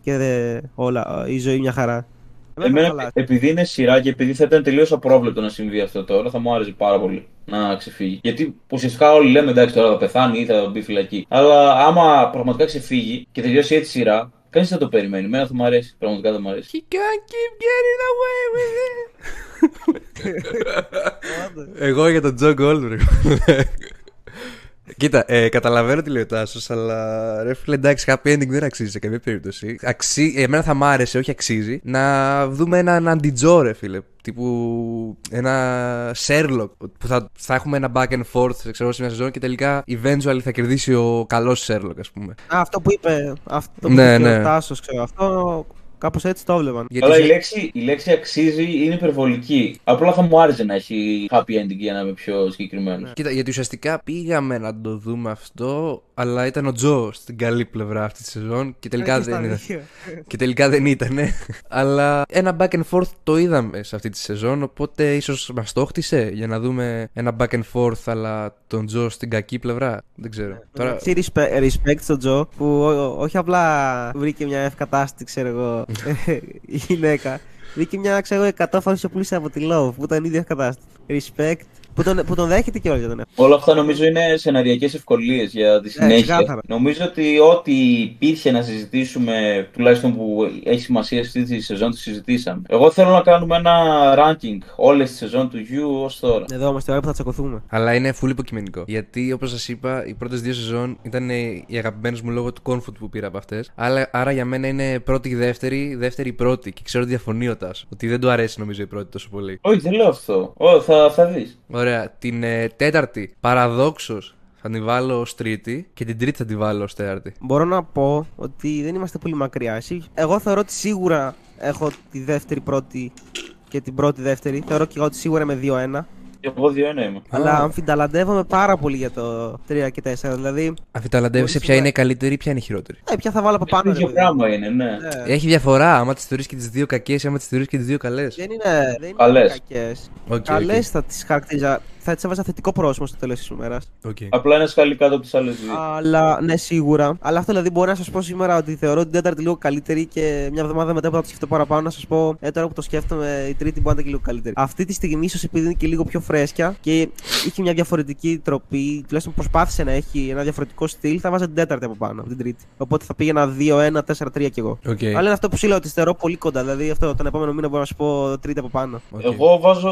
Speaker 3: και δε, όλα, η ζωή μια χαρά. Εμένα θα με
Speaker 2: Εμένα,
Speaker 3: χαλάσει.
Speaker 2: επειδή είναι σειρά και επειδή θα ήταν τελείως απρόβλεπτο να συμβεί αυτό τώρα, θα μου άρεσε πάρα πολύ να ξεφύγει. Γιατί ουσιαστικά όλοι λέμε εντάξει τώρα θα πεθάνει ή θα μπει φυλακή. Αλλά άμα πραγματικά ξεφύγει και τελειώσει έτσι η σειρά, κανείς δεν θα το περιμένει. Εμένα θα μου αρέσει. Πραγματικά θα μου αρέσει.
Speaker 1: He can't keep getting away with it. Εγώ για τον Τζο Γκόλμπεργκ. [laughs] Κοίτα, ε, καταλαβαίνω τι λέει ο Τάσος, αλλά ρε φίλε, εντάξει, happy ending δεν αξίζει σε καμία περίπτωση. Αξί... Εμένα θα μ' άρεσε, όχι αξίζει, να δούμε έναν αντιτζό, ρε φίλε. Τύπου ένα Sherlock που θα, θα έχουμε ένα back and forth ξέρω, εγώ, σε μια σεζόν και τελικά eventually θα κερδίσει ο καλός Sherlock, ας πούμε.
Speaker 3: Α, αυτό που είπε, αυτό που
Speaker 1: Ναι,
Speaker 3: είπε
Speaker 1: ναι.
Speaker 3: ο Τάσος, ξέρω. Αυτό κάπως έτσι το έβλεπαν.
Speaker 1: Γιατί
Speaker 2: Αλλά η
Speaker 1: σε-
Speaker 2: λέξη, η λέξη αξίζει είναι υπερβολική. Απλά θα μου άρεσε να έχει happy ending για να είμαι πιο συγκεκριμένος.
Speaker 1: Κοίτα, γιατί ουσιαστικά πήγαμε να το δούμε αυτό, αλλά ήταν ο Τζο στην καλή πλευρά αυτή τη σεζόν και τελικά
Speaker 3: Ε, και στα
Speaker 1: δεν ήταν.
Speaker 3: δύο.
Speaker 1: Και τελικά δεν ήταν. αλλά ένα back and forth το είδαμε σε αυτή τη σεζόν, οπότε ίσως μας το χτίσε για να δούμε ένα back and forth, αλλά τον Τζο στην κακή πλευρά. Δεν ξέρω. Τώρα,
Speaker 3: Έτσι, respect, respect στον Τζο που ό- ό- όχι απλά βρήκε μια ευκατάστατη, ξέρω εγώ, η [laughs] [laughs] γυναίκα. Βρήκε μια, ξέρω εγώ, 100 φορέ πιο πλούσια από τη Love που ήταν ήδη ευκατάστατη. Respect. Που τον, που τον δέχεται και όλοι για τον εαυτό.
Speaker 2: Όλα αυτά νομίζω είναι σεναριακές ευκολίες για τη συνέχεια.
Speaker 3: ξεκάθαρα.
Speaker 2: νομίζω ότι ό,τι υπήρχε να συζητήσουμε, τουλάχιστον που έχει σημασία σε αυτή τη σεζόν, τη συζητήσαμε. Εγώ θέλω να κάνουμε ένα ranking όλες τις σεζόν του U ως τώρα.
Speaker 3: Εδώ είμαστε ώρα που θα τσακωθούμε.
Speaker 1: Αλλά είναι full υποκειμενικό. Γιατί όπως σας είπα, οι πρώτες δύο σεζόν ήταν οι αγαπημένες μου λόγω του comfort που πήρα από αυτές. Άρα για μένα είναι πρώτη η δεύτερη, δεύτερη η πρώτη. Και ξέρω ότι διαφωνεί ο Τάσο. Ότι δεν του αρέσει νομίζω η πρώτη τόσο πολύ.
Speaker 2: Όχι, δεν λέω αυτό. Ω, θα, θα δεις.
Speaker 1: Ωραία. Την ε, τέταρτη, παραδόξως, θα την βάλω ως τρίτη. Και την τρίτη θα την βάλω ως τέταρτη.
Speaker 3: Μπορώ να πω ότι δεν είμαστε πολύ μακριά. Εσύ, εγώ θεωρώ ότι σίγουρα έχω τη δεύτερη πρώτη και την πρώτη δεύτερη. Θεωρώ και εγώ ότι σίγουρα είμαι 2-1.
Speaker 2: Και εγώ 2-1 είμαι.
Speaker 3: Αλλά
Speaker 1: Α.
Speaker 3: αμφιταλαντεύομαι πάρα πολύ για το 3 και 4. Δηλαδή,
Speaker 1: Αμφιταλαντεύεσαι
Speaker 3: Πολύ
Speaker 1: ποια είναι
Speaker 3: σίγουρα.
Speaker 1: η καλύτερη ή ποια είναι η χειρότερη.
Speaker 3: ε, ποια θα βάλω από πάνω.
Speaker 2: Το
Speaker 3: ρε
Speaker 2: ίδιο
Speaker 3: παιδί μου.
Speaker 2: πράγμα είναι, ναι.
Speaker 3: Ναι.
Speaker 1: Έχει διαφορά άμα τις θεωρείς και τις δύο κακές ή άμα τις θεωρείς και τις δύο καλές.
Speaker 3: Δεν είναι, δεν είναι
Speaker 2: Καλές.
Speaker 3: κακές.
Speaker 1: Οκ,
Speaker 3: Καλές θα τις χαρακτήριζα. Θα τις έβαζα θετικό πρόσημο στο τέλος της ημέρας.
Speaker 1: οκ.
Speaker 2: Απλά είναι σκαλί κάτω από τις άλλες δύο.
Speaker 3: Αλλά ναι, σίγουρα. Αλλά αυτό δηλαδή μπορεί να σας πω σήμερα ότι θεωρώ την τέταρτη λίγο καλύτερη και μια εβδομάδα μετά που θα το σκεφτώ παραπάνω να σας πω ε, τώρα που το σκέφτομαι η τρίτη μπορεί να ήταν και λίγο καλύτερη. Αυτή τη στιγμή ίσως επειδή είναι και λίγο πιο φρέσκια και είχε μια διαφορετική τροπή, τουλάχιστον προσπάθησε να έχει ένα διαφορετικό στυλ, θα βάζα την τέταρτη από πάνω, από την τρίτη. Οπότε θα πήγαινα 2-1, 4-3 κι εγώ.
Speaker 1: Οκ.
Speaker 3: Αλλά είναι αυτό που σου λέω ότι τις θεωρώ πολύ κοντά. Δηλαδή αυτό τον επόμενο μήνα μπορώ να σου πω τρίτη από πάνω.
Speaker 1: οκ.
Speaker 2: Εγώ βάζω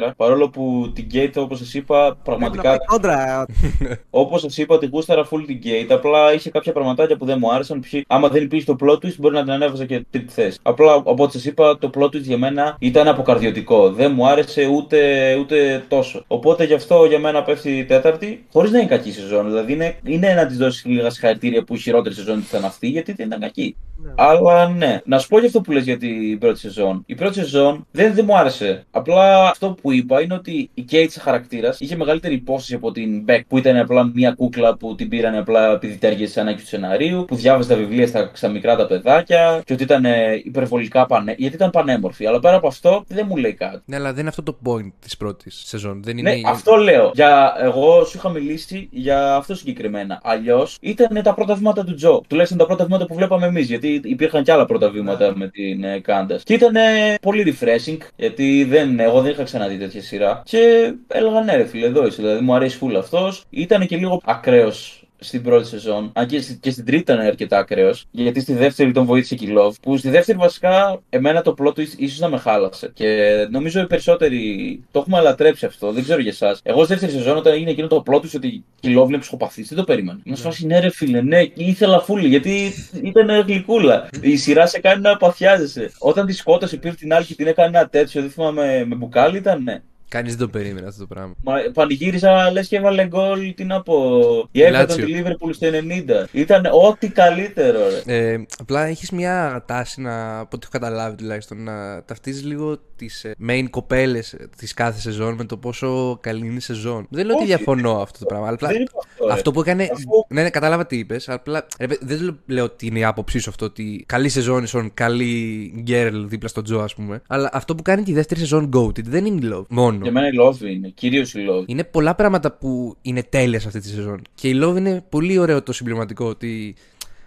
Speaker 2: 2-1-3-4. Παρόλο που την Kate, όπως σας είπα,
Speaker 3: Πρέπει να
Speaker 2: πραγματικά
Speaker 3: πάει κόντρα. [laughs]
Speaker 2: Όπως σας είπα, την γούσταρα full την Kate. Απλά είχε κάποια πραγματάκια που δεν μου άρεσαν. Π.χ. άμα δεν υπήρχε το plot twist, μπορεί να την ανέβαζα και τρίτη θέση. Απλά, οπότε σας είπα, το plot twist για μένα ήταν αποκαρδιωτικό. Δεν μου άρεσε ούτε, ούτε τόσο. Οπότε γι' αυτό για μένα πέφτει η τέταρτη, χωρίς να είναι κακή σεζόν. Δηλαδή είναι, είναι να της δώσει λίγα συγχαρητήρια που η χειρότερη σεζόν ήταν αυτή, γιατί δεν ήταν κακή.
Speaker 3: Ναι.
Speaker 2: Αλλά ναι, να σου πω για αυτό που λες για την πρώτη σεζόν. Η πρώτη σεζόν δεν, δεν μου άρεσε. Απλά αυτό που είπα είναι ότι η Kate σαν χαρακτήρας είχε μεγαλύτερη υπόσταση από την Beck που ήταν απλά μια κούκλα που την πήραν απλά επειδή τέργεσε ανάγκη του σεναρίου, που διάβαζε τα βιβλία στα, στα μικρά τα παιδάκια και ότι ήταν ε, υπερβολικά πανέ... γιατί ήταν πανέμορφη. Αλλά πέρα από αυτό δεν μου λέει κάτι.
Speaker 1: Ναι, αλλά δεν είναι αυτό το point της πρώτης σεζόν. Δεν είναι.
Speaker 2: Ναι, αυτό λέω. Για, εγώ σου είχα μιλήσει για αυτό συγκεκριμένα. Αλλιώς ήταν τα πρώτα βήματα του Τζο. Τουλάχιστον τα πρώτα βήματα που βλέπαμε εμείς. Γιατί υπήρχαν και άλλα πρώτα βήματα με την ε, Κάντας. Και ήταν πολύ refreshing. Γιατί δεν, εγώ δεν είχα ξαναδεί τέτοια σειρά. Και έλεγα ναι, ρε φίλε, εδώ είσαι. Δηλαδή μου αρέσει φούλα αυτός. Ήταν και λίγο ακραίος στην πρώτη σεζόν. Αν και, στη- και στην τρίτη ήταν αρκετά ακραίος. Γιατί στη δεύτερη τον βοήθησε και η Love. Που στη δεύτερη βασικά εμένα το plot twist ίσως να με χάλασε. Και νομίζω οι περισσότεροι το έχουμε αλατρέψει αυτό. Δεν ξέρω για εσάς. Εγώ στη δεύτερη σεζόν όταν έγινε εκείνο το plot twist ότι η Love είναι ψυχοπαθής, δεν το περίμενα. Μας φάση ναι, ρε φίλε, ναι, και ήθελα φούλη γιατί ήταν γλυκούλα. Η σειρά σε κάνει να παθιάζεσαι. Όταν τη σκότωσε, πήρε την άλλη και την έκανε ένα τέτοιο, δεν θυμάμαι με μπουκάλι ήταν, ναι.
Speaker 1: Κανείς δεν το περίμενε αυτό το πράγμα.
Speaker 2: Μα πανηγύριζα λες και έβαλε γκολ, τι να πω. Η Everton
Speaker 1: Λάτσιο.
Speaker 2: τη Liverpool στο 90. Ήταν ό,τι καλύτερο, ρε.
Speaker 1: Ε, απλά έχεις μια τάση να, από ό,τι έχω καταλάβει τουλάχιστον, να ταυτίζεις λίγο τις main κοπέλες της κάθε σεζόν με το πόσο καλή είναι η σεζόν. Δεν λέω ότι
Speaker 2: Όχι.
Speaker 1: διαφωνώ αυτό το πράγμα. Απλά
Speaker 2: Δεν είπα αυτό. ρε.
Speaker 1: αυτό που έκανε.
Speaker 2: Αφού-
Speaker 1: Ναι, ναι, κατάλαβα τι είπες. Απλά ρε, παι- δεν λέ- λέω ότι είναι η άποψή σου αυτό ότι καλή σεζόν ίσον καλή girl δίπλα στο Τζο, ας πούμε. Αλλά αυτό που κάνει τη δεύτερη σεζόν goated δεν είναι η Love μόνο.
Speaker 2: Για μένα η Love είναι. Κυρίως η Love.
Speaker 1: Είναι πολλά πράγματα που είναι τέλεια σε αυτή τη σεζόν. Και η Love είναι πολύ ωραίο το συμπληρωματικό ότι.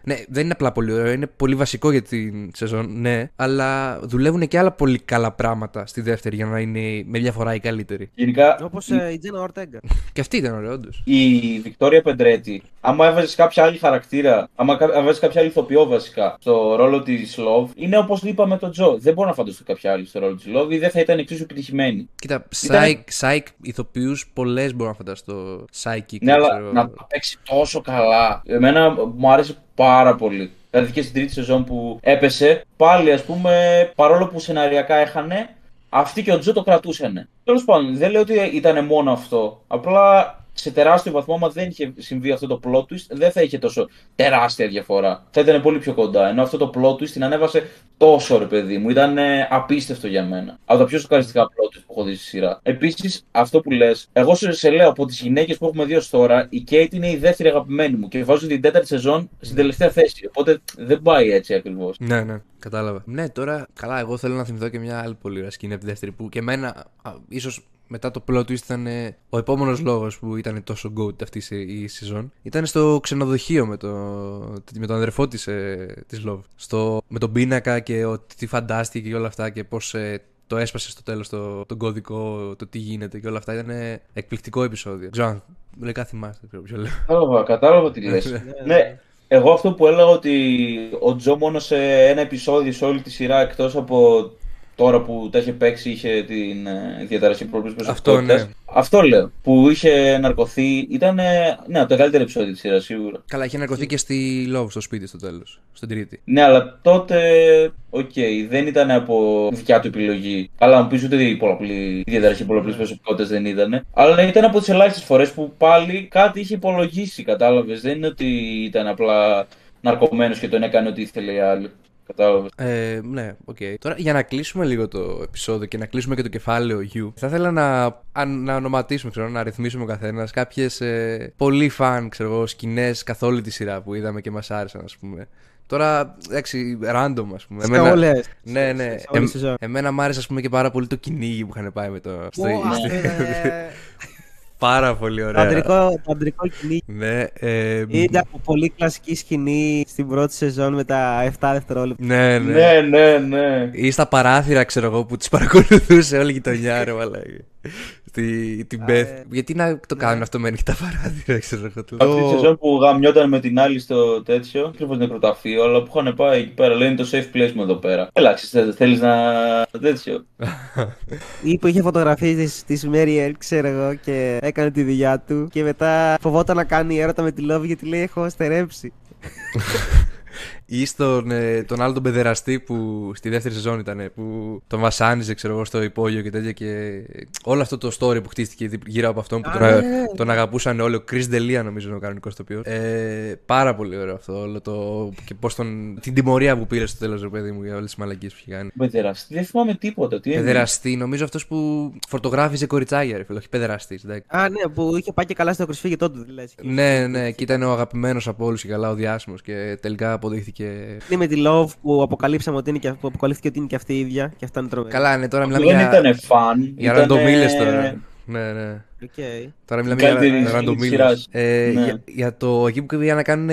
Speaker 1: Ναι, δεν είναι απλά πολύ ωραίο, είναι πολύ βασικό για την σεζόν, ναι. Αλλά δουλεύουν και άλλα πολύ καλά πράγματα στη δεύτερη για να είναι με διαφορά η καλύτερη.
Speaker 2: Γενικά,
Speaker 3: Όπως η Τζένα Ορτέγκα. [laughs]
Speaker 1: Και αυτή ήταν ωραία, όντως.
Speaker 2: η Βικτόρια Πεντρέτη, άμα έβαζες κάποια άλλη χαρακτήρα, άμα έβαζες κάποια άλλη ηθοποιό βασικά στο ρόλο της Love, είναι όπως είπα με τον Τζο. Δεν μπορώ να φανταστώ κάποια άλλη στο ρόλο της Love ή δεν θα ήταν εξίσου επιτυχημένη.
Speaker 1: Κοίτα,
Speaker 2: Ήταν-
Speaker 1: psych, psych ηθοποιούς πολλές μπορώ να φανταστώ. Psychic.
Speaker 2: Ναι, αλλά
Speaker 1: ξέρω.
Speaker 2: να τα παίξει τόσο καλά. Εμένα μου άρεσε πάρα πολύ. Δηλαδή και στην τρίτη σεζόν που έπεσε, πάλι ας πούμε, παρόλο που σεναριακά έχανε, αυτοί και ο Τζο το κρατούσαν. Τέλος πάντων, δεν λέω ότι ήταν μόνο αυτό. Απλά σε τεράστιο βαθμό, άμα δεν είχε συμβεί αυτό το plot twist, δεν θα είχε τόσο τεράστια διαφορά. Θα ήταν πολύ πιο κοντά. Ενώ αυτό το plot twist την ανέβασε τόσο ρε παιδί μου. Ήταν ε, απίστευτο για μένα. Από τα πιο σοκαριστικά plot twist που έχω δει στη σειρά. Επίσης, αυτό που λες, εγώ σε, σε λέω από τις γυναίκες που έχουμε δει ως τώρα, η Kate είναι η δεύτερη αγαπημένη μου και βάζω την τέταρτη σεζόν στην τελευταία θέση. Οπότε δεν πάει έτσι ακριβώς.
Speaker 1: Ναι, ναι, κατάλαβα. Ναι, τώρα καλά, εγώ θέλω να θυμηθώ και μια άλλη πολύ ωραία σκηνή από τη δεύτερη που και εμένα, ίσως μετά το plot twist ήταν ε, ο επόμενος λόγος που ήταν τόσο good αυτή η- η σεζόν. Ήταν στο ξενοδοχείο με, το, με τον αδερφό της της Love. Στο, με τον πίνακα και ο, τι φαντάστηκε και όλα αυτά και πώς το έσπασε στο τέλος το, τον κωδικό, το τι γίνεται και όλα αυτά. Ήταν ε, εκπληκτικό επεισόδιο. Ξέρω αν λογικά θυμάστε, δεν ξέρω ποιο λέω.
Speaker 2: Κατάλαβα, κατάλαβα τι λες. ναι, εγώ αυτό που έλεγα ότι ο Τζο μόνο σε ένα επεισόδιο σε όλη τη σειρά εκτός από τώρα που τα είχε παίξει είχε την ε, διαταραχή προβλήματος προσωπικότητας.
Speaker 1: ναι.
Speaker 2: Αυτό λέω. Που είχε ναρκωθεί. Ήταν ναι, από τα καλύτερα επεισόδια της σειράς σίγουρα.
Speaker 1: Καλά, είχε ναρκωθεί και στη Love στο σπίτι στο τέλος. Στην τρίτη.
Speaker 2: Ναι, αλλά τότε, οκ, δεν ήταν από δικιά του επιλογή. Αλλά μου πεις ούτε η, πολλαπλή, η διαταραχή πολλαπλής προσωπικότητας δεν ήταν. Αλλά ήταν από τις ελάχιστες φορές που πάλι κάτι είχε υπολογίσει, κατάλαβες. Δεν είναι ότι ήταν απλά ναρκωμένος και τον έκανε ό,τι ήθελε η άλλη. Κατάλαβες.
Speaker 1: Ε, ναι, οκ. Τώρα για να κλείσουμε λίγο το επεισόδιο και να κλείσουμε και το κεφάλαιο You, θα ήθελα να, αν, να ονοματίσουμε, ξέρω, να αριθμήσουμε ο καθένας κάποιες ε, πολύ fun, ξέρω εγώ, σκηνές καθ' όλη τη σειρά που είδαμε και μας άρεσαν, ας πούμε. Τώρα, εντάξει, random, ας πούμε.
Speaker 3: Σε όλες.
Speaker 1: Ναι, ναι.
Speaker 3: Σε όλη τη
Speaker 1: Εμ-
Speaker 3: σεζόν.
Speaker 1: εμένα μ' άρεσε, ας πούμε, και πάρα πολύ το κυνήγι που είχαν πάει με το. Στο,
Speaker 3: Ω,
Speaker 1: στη-
Speaker 3: ε, [laughs]
Speaker 1: πάρα πολύ
Speaker 3: Το
Speaker 1: ωραία.
Speaker 3: αντρικό, το αντρικό κυνήγι.
Speaker 1: Ναι, ε,
Speaker 3: Ήταν από πολύ κλασική σκηνή στην πρώτη σεζόν με τα 7 δευτερόλεπτα.
Speaker 1: ναι, ναι.
Speaker 2: Ναι, ναι, ναι.
Speaker 1: Ή στα παράθυρα, ξέρω εγώ, που τις παρακολουθούσε όλη η γειτονιά, ρε μαλάκα. Τη, την Beth.
Speaker 3: ε,
Speaker 1: Γιατί να το κάνουν αυτό με ανοιχτά παράθυρα, ξέρω εγώ. το-
Speaker 2: Αυτή τη σεζόν που γαμιόταν με την άλλη στο τέτοιο, ακριβώ νεκροταφείο, αλλά που είχαν πάει εκεί πέρα, λένε το safe place μου εδώ πέρα. Έλα, θέλεις να. τέτοιο.
Speaker 3: Ή που είχε φωτογραφίες της, της Mary L, ξέρω εγώ, και έκανε τη δουλειά του. Και μετά φοβόταν να κάνει έρωτα με τη Love γιατί λέει: Έχω στερέψει. [laughs]
Speaker 1: Ή στον ε, τον άλλο τον παιδεραστή που στη δεύτερη σεζόν ήταν, που τον βασάνιζε, ξέρω εγώ, στο υπόγειο και τέτοια. Και όλο αυτό το story που χτίστηκε δι- γύρω από αυτόν που
Speaker 3: Α,
Speaker 1: τον,
Speaker 3: ναι,
Speaker 1: α-
Speaker 3: ναι.
Speaker 1: τον αγαπούσαν όλοι. Ο Chris Delia, νομίζω, είναι ο κανονικός τοπίο. Ε, πάρα πολύ ωραίο αυτό. Όλο το. και πώς τον. την τιμωρία που πήρε στο τέλος, ρε παιδί μου, για όλες τις μαλακίες που είχε κάνει.
Speaker 2: Παιδεραστή, δεν θυμάμαι τίποτα. Τι έγινε.
Speaker 1: Παιδεραστή, νομίζω αυτός που φορτογράφιζε κοριτσάγια, ρε φίλε, όχι παιδεραστή.
Speaker 3: Α, ναι, που είχε πάει και καλά στο κρυσφύγετό του, δηλαδή.
Speaker 1: Ναι, ναι, και ήταν ο αγαπημένος από όλους και καλά ο διάσημος και τελικά αποδείχθηκε.
Speaker 3: Είναι με τη Love που αποκαλύψαμε ότι είναι και, που αποκαλύφθηκε ότι είναι και αυτή η ίδια και αυτά είναι τρομερά.
Speaker 1: Καλά, ναι, τώρα
Speaker 2: Αυτό
Speaker 1: μιλάμε
Speaker 2: δεν
Speaker 1: για.
Speaker 2: ήταν φαν.
Speaker 1: Για
Speaker 2: ήτανε-
Speaker 1: ραντομίλες τώρα. Ναι, ναι.
Speaker 3: Okay.
Speaker 1: Τώρα μιλάμε
Speaker 2: καλύτερη
Speaker 1: για
Speaker 2: σκηνή
Speaker 1: ραντομίλες.
Speaker 2: της σειράς.
Speaker 1: Ε,
Speaker 2: Ναι.
Speaker 1: για, για το εκεί που πήγαν να κάνουν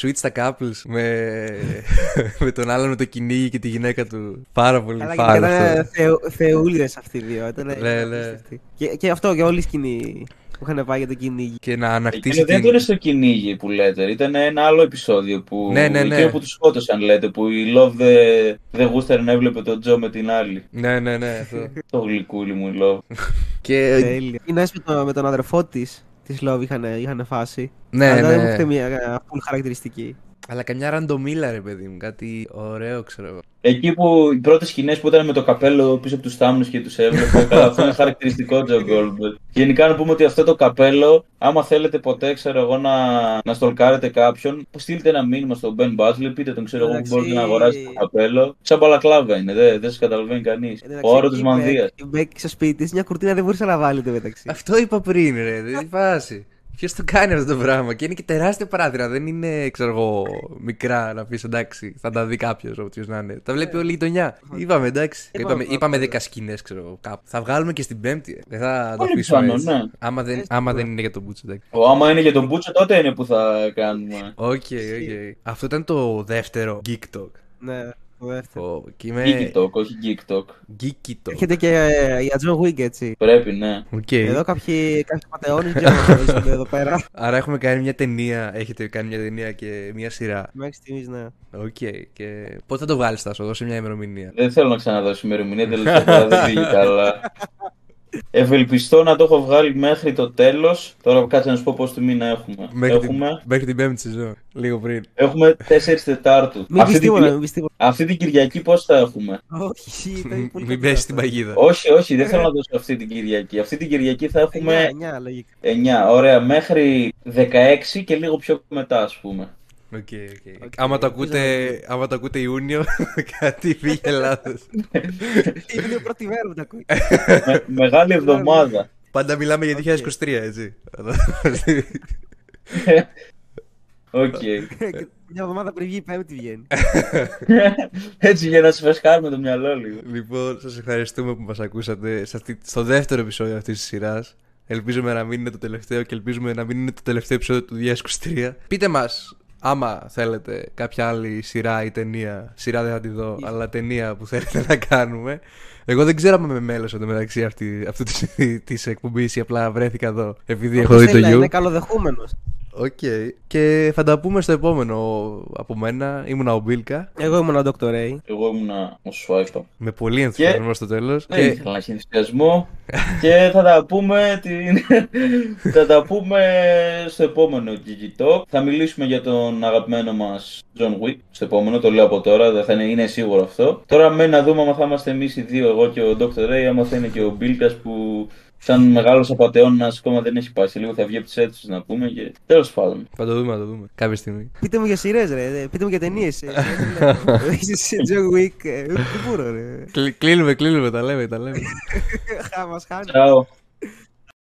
Speaker 1: switch στα couples με, [laughs] με τον άλλον με το κυνήγι και τη γυναίκα του. Πάρα πολύ
Speaker 3: Αλλά
Speaker 1: φαν
Speaker 3: ήταν
Speaker 1: αυτό.
Speaker 3: θεου, θεούλιδες αυτοί οι δύο. Ήταν,
Speaker 1: Ναι,
Speaker 3: ήταν
Speaker 1: ναι.
Speaker 3: απίστευτοι. Και, και αυτό και όλη η σκηνή που είχαν πάει για το κυνήγι.
Speaker 1: Και να ανακτήσει.
Speaker 2: Εκείνο δεν
Speaker 1: την-
Speaker 2: ήταν στο κυνήγι που λέτε. Ήταν ένα άλλο επεισόδιο που.
Speaker 1: Ναι, ναι, ναι.
Speaker 2: Εκείνο που τους σκότωσαν, λέτε. Που η Love δεν δε γούσταρε να έβλεπε τον Τζο με την άλλη.
Speaker 1: Ναι, ναι, ναι. αυτό. [laughs]
Speaker 2: Το γλυκούλι μου η Love. [laughs]
Speaker 1: και.
Speaker 3: Τέλεια. Οι Νέσ με, το, με τον αδερφό της της Love είχαν, είχαν φάση.
Speaker 1: Ναι,
Speaker 3: Αλλά δεν μου
Speaker 1: ναι.
Speaker 3: έχετε μια full χαρακτηριστική.
Speaker 1: Αλλά καμιά ραντομίλα, ρε παιδί μου. Κάτι ωραίο, ξέρω εγώ.
Speaker 2: Εκεί που οι πρώτες σκηνές που ήταν με το καπέλο πίσω από τους θάμνους και τους έβλεπε, καλά, αυτό είναι χαρακτηριστικό Joe Goldberg. Γενικά να πούμε ότι αυτό το καπέλο, άμα θέλετε ποτέ, ξέρω εγώ, να, να στολκάρετε κάποιον, στείλτε ένα μήνυμα στον Ben Butler, πείτε τον, ξέρω εγώ, που
Speaker 3: Εντάξει.
Speaker 2: μπορείτε να αγοράσετε το καπέλο. Σαν μπαλακλάβα είναι, δεν, δεν σας καταλαβαίνει κανείς. Ο όρος της Μανδία.
Speaker 3: Η Beck στο σπίτι της, μια κουρτίνα δεν μπορούσε να βάλει το μεταξύ.
Speaker 1: Αυτό είπα πριν, ρε. Δεν φάση. Ποιος το κάνει αυτό το πράγμα; Και είναι και τεράστια παράθυρα. Δεν είναι, ξέρω εγώ, μικρά να πεις εντάξει, θα τα δει κάποιος όποιο να είναι. Τα βλέπει όλη η γειτονιά. Είπαμε εντάξει.
Speaker 3: Είπαμε,
Speaker 1: Είπαμε, είπαμε
Speaker 3: είπαμε.
Speaker 1: 10 σκηνές, ξέρω εγώ, κάπου. Θα βγάλουμε και στην Πέμπτη. ε. Δεν θα το
Speaker 2: Πολύ
Speaker 1: αφήσουμε
Speaker 2: πιθανό,
Speaker 1: έτσι.
Speaker 2: ναι.
Speaker 1: Άμα δεν, άμα δεν είναι για τον Μπούτσο, εντάξει.
Speaker 2: Ο, άμα είναι για τον Μπούτσο, τότε είναι που θα κάνουμε.
Speaker 1: Οκ, οκ. Αυτό ήταν το δεύτερο Geek Talk.
Speaker 3: Ναι, το δεύτερο.
Speaker 1: Ω, Και είμαι.
Speaker 2: TikTok, όχι TikTok.
Speaker 1: Geeky Talk.
Speaker 3: Έρχεται και ε, για John Wick έτσι.
Speaker 2: Πρέπει, ναι.
Speaker 1: Οκ.
Speaker 3: Εδώ κάποιοι, κάποιοι απατεώνες δεν γνωρίζονται εδώ πέρα.
Speaker 1: Άρα έχουμε κάνει μια ταινία. Έχετε κάνει μια ταινία και μια σειρά.
Speaker 3: Μέχρι στιγμής, ναι.
Speaker 1: Οκ. Και πότε θα το βγάλεις, Τάσο, δώσε μια ημερομηνία.
Speaker 2: Δεν θέλω να ξαναδώσω ημερομηνία, τελευταία φορά δεν πήγε καλά. [laughs] Ευελπιστώ να το έχω βγάλει μέχρι το τέλος. Τώρα κάτσε να σου πω πώ του μήνα έχουμε.
Speaker 1: Μέχρι, την,
Speaker 2: Έχουμε,
Speaker 1: μέχρι την πέμπτη σεζόν. Λίγο πριν.
Speaker 2: έχουμε 4 Τετάρτου.
Speaker 3: Μην
Speaker 2: Αυτή
Speaker 3: πεις
Speaker 2: την,
Speaker 3: τίποτα,
Speaker 2: Κυρια-
Speaker 3: μην πεις τίποτα.
Speaker 2: αυτή την Κυριακή πώς θα έχουμε;
Speaker 3: Όχι, ήταν [laughs] πολύ
Speaker 1: Μην
Speaker 3: κακό
Speaker 1: πέσεις στην
Speaker 3: αυτό.
Speaker 1: παγίδα.
Speaker 2: όχι, όχι, δεν θέλω να δώσω αυτή την Κυριακή. Αυτή την Κυριακή θα έχουμε
Speaker 3: Εννιά, εννιά, λογικά.
Speaker 2: 9. Ωραία, μέχρι 16 και λίγο πιο μετά, ας πούμε.
Speaker 1: Οκ, οκ.
Speaker 3: Οκ,
Speaker 1: Άμα, το
Speaker 3: ελπίζω
Speaker 1: ακούτε, άμα το ακούτε Ιούνιο, [laughs] κάτι πήγε λάθος. [laughs]
Speaker 3: Είναι η πρώτη μέρα που τα ακούει.
Speaker 2: Με- μεγάλη εβδομάδα.
Speaker 1: Πάντα μιλάμε για
Speaker 3: Οκ.
Speaker 1: 2023, έτσι. [laughs]
Speaker 2: Οκ.
Speaker 3: Μια εβδομάδα πριν βγει η πέμπτη βγαίνει.
Speaker 2: Έτσι για να σου φρεσκάρουμε το μυαλό λίγο.
Speaker 1: λοιπόν, σας ευχαριστούμε που μας ακούσατε σε αυτή, στο δεύτερο επεισόδιο αυτής της σειράς. Ελπίζουμε να μην είναι το τελευταίο και ελπίζουμε να μην είναι το τελευταίο επεισόδιο του 2023. Πείτε μας, άμα θέλετε κάποια άλλη σειρά ή ταινία. Σειρά δεν θα τη δω, αλλά ταινία που θέλετε να κάνουμε. Εγώ δεν ξέρω αν είμαι μέλος εντωμεταξύ αυτή, αυτού της της εκπομπής ή απλά βρέθηκα εδώ επειδή έχω
Speaker 3: Όποιος
Speaker 1: δει το
Speaker 3: θέλει να
Speaker 1: You.
Speaker 3: Είναι καλοδεχούμενος.
Speaker 1: Οκ. Και θα τα πούμε στο επόμενο από μένα. Ήμουνα ο Μπίλκα.
Speaker 3: Εγώ ήμουν ο Dr. Ray.
Speaker 2: Εγώ ήμουνα ο Σουάιπα.
Speaker 1: Με πολύ ενθουσιασμό στο τέλος.
Speaker 2: Δεν ήθελα να έχει ενθουσιασμό. [laughs] και θα τα πούμε την... [laughs] θα τα πούμε στο επόμενο GG Talk. Θα μιλήσουμε για τον αγαπημένο μας John Wick στο επόμενο, το λέω από τώρα, δεν θα είναι, είναι σίγουρο αυτό. Τώρα μένει να δούμε άμα θα είμαστε εμείς οι δύο, εγώ και ο Dr. Ray, άμα θα είναι και ο Μπίλκας που σαν μεγάλος απατεώνας ακόμα δεν έχει πάει. Σε λίγο θα βγει από τις αίθουσες να πούμε και τέλος πάντων.
Speaker 1: Θα το δούμε, θα το δούμε. Κάποια στιγμή.
Speaker 3: Πείτε μου για σειρές ρε, πείτε μου για ταινίες. ε, [laughs] Είσαι John Wick, ε, δεν μπορώ ρε.
Speaker 1: Κλείνουμε, κλείνουμε, τα λέμε, τα λέμε. [laughs]
Speaker 3: Χα, Μας χάνει.
Speaker 2: Ciao.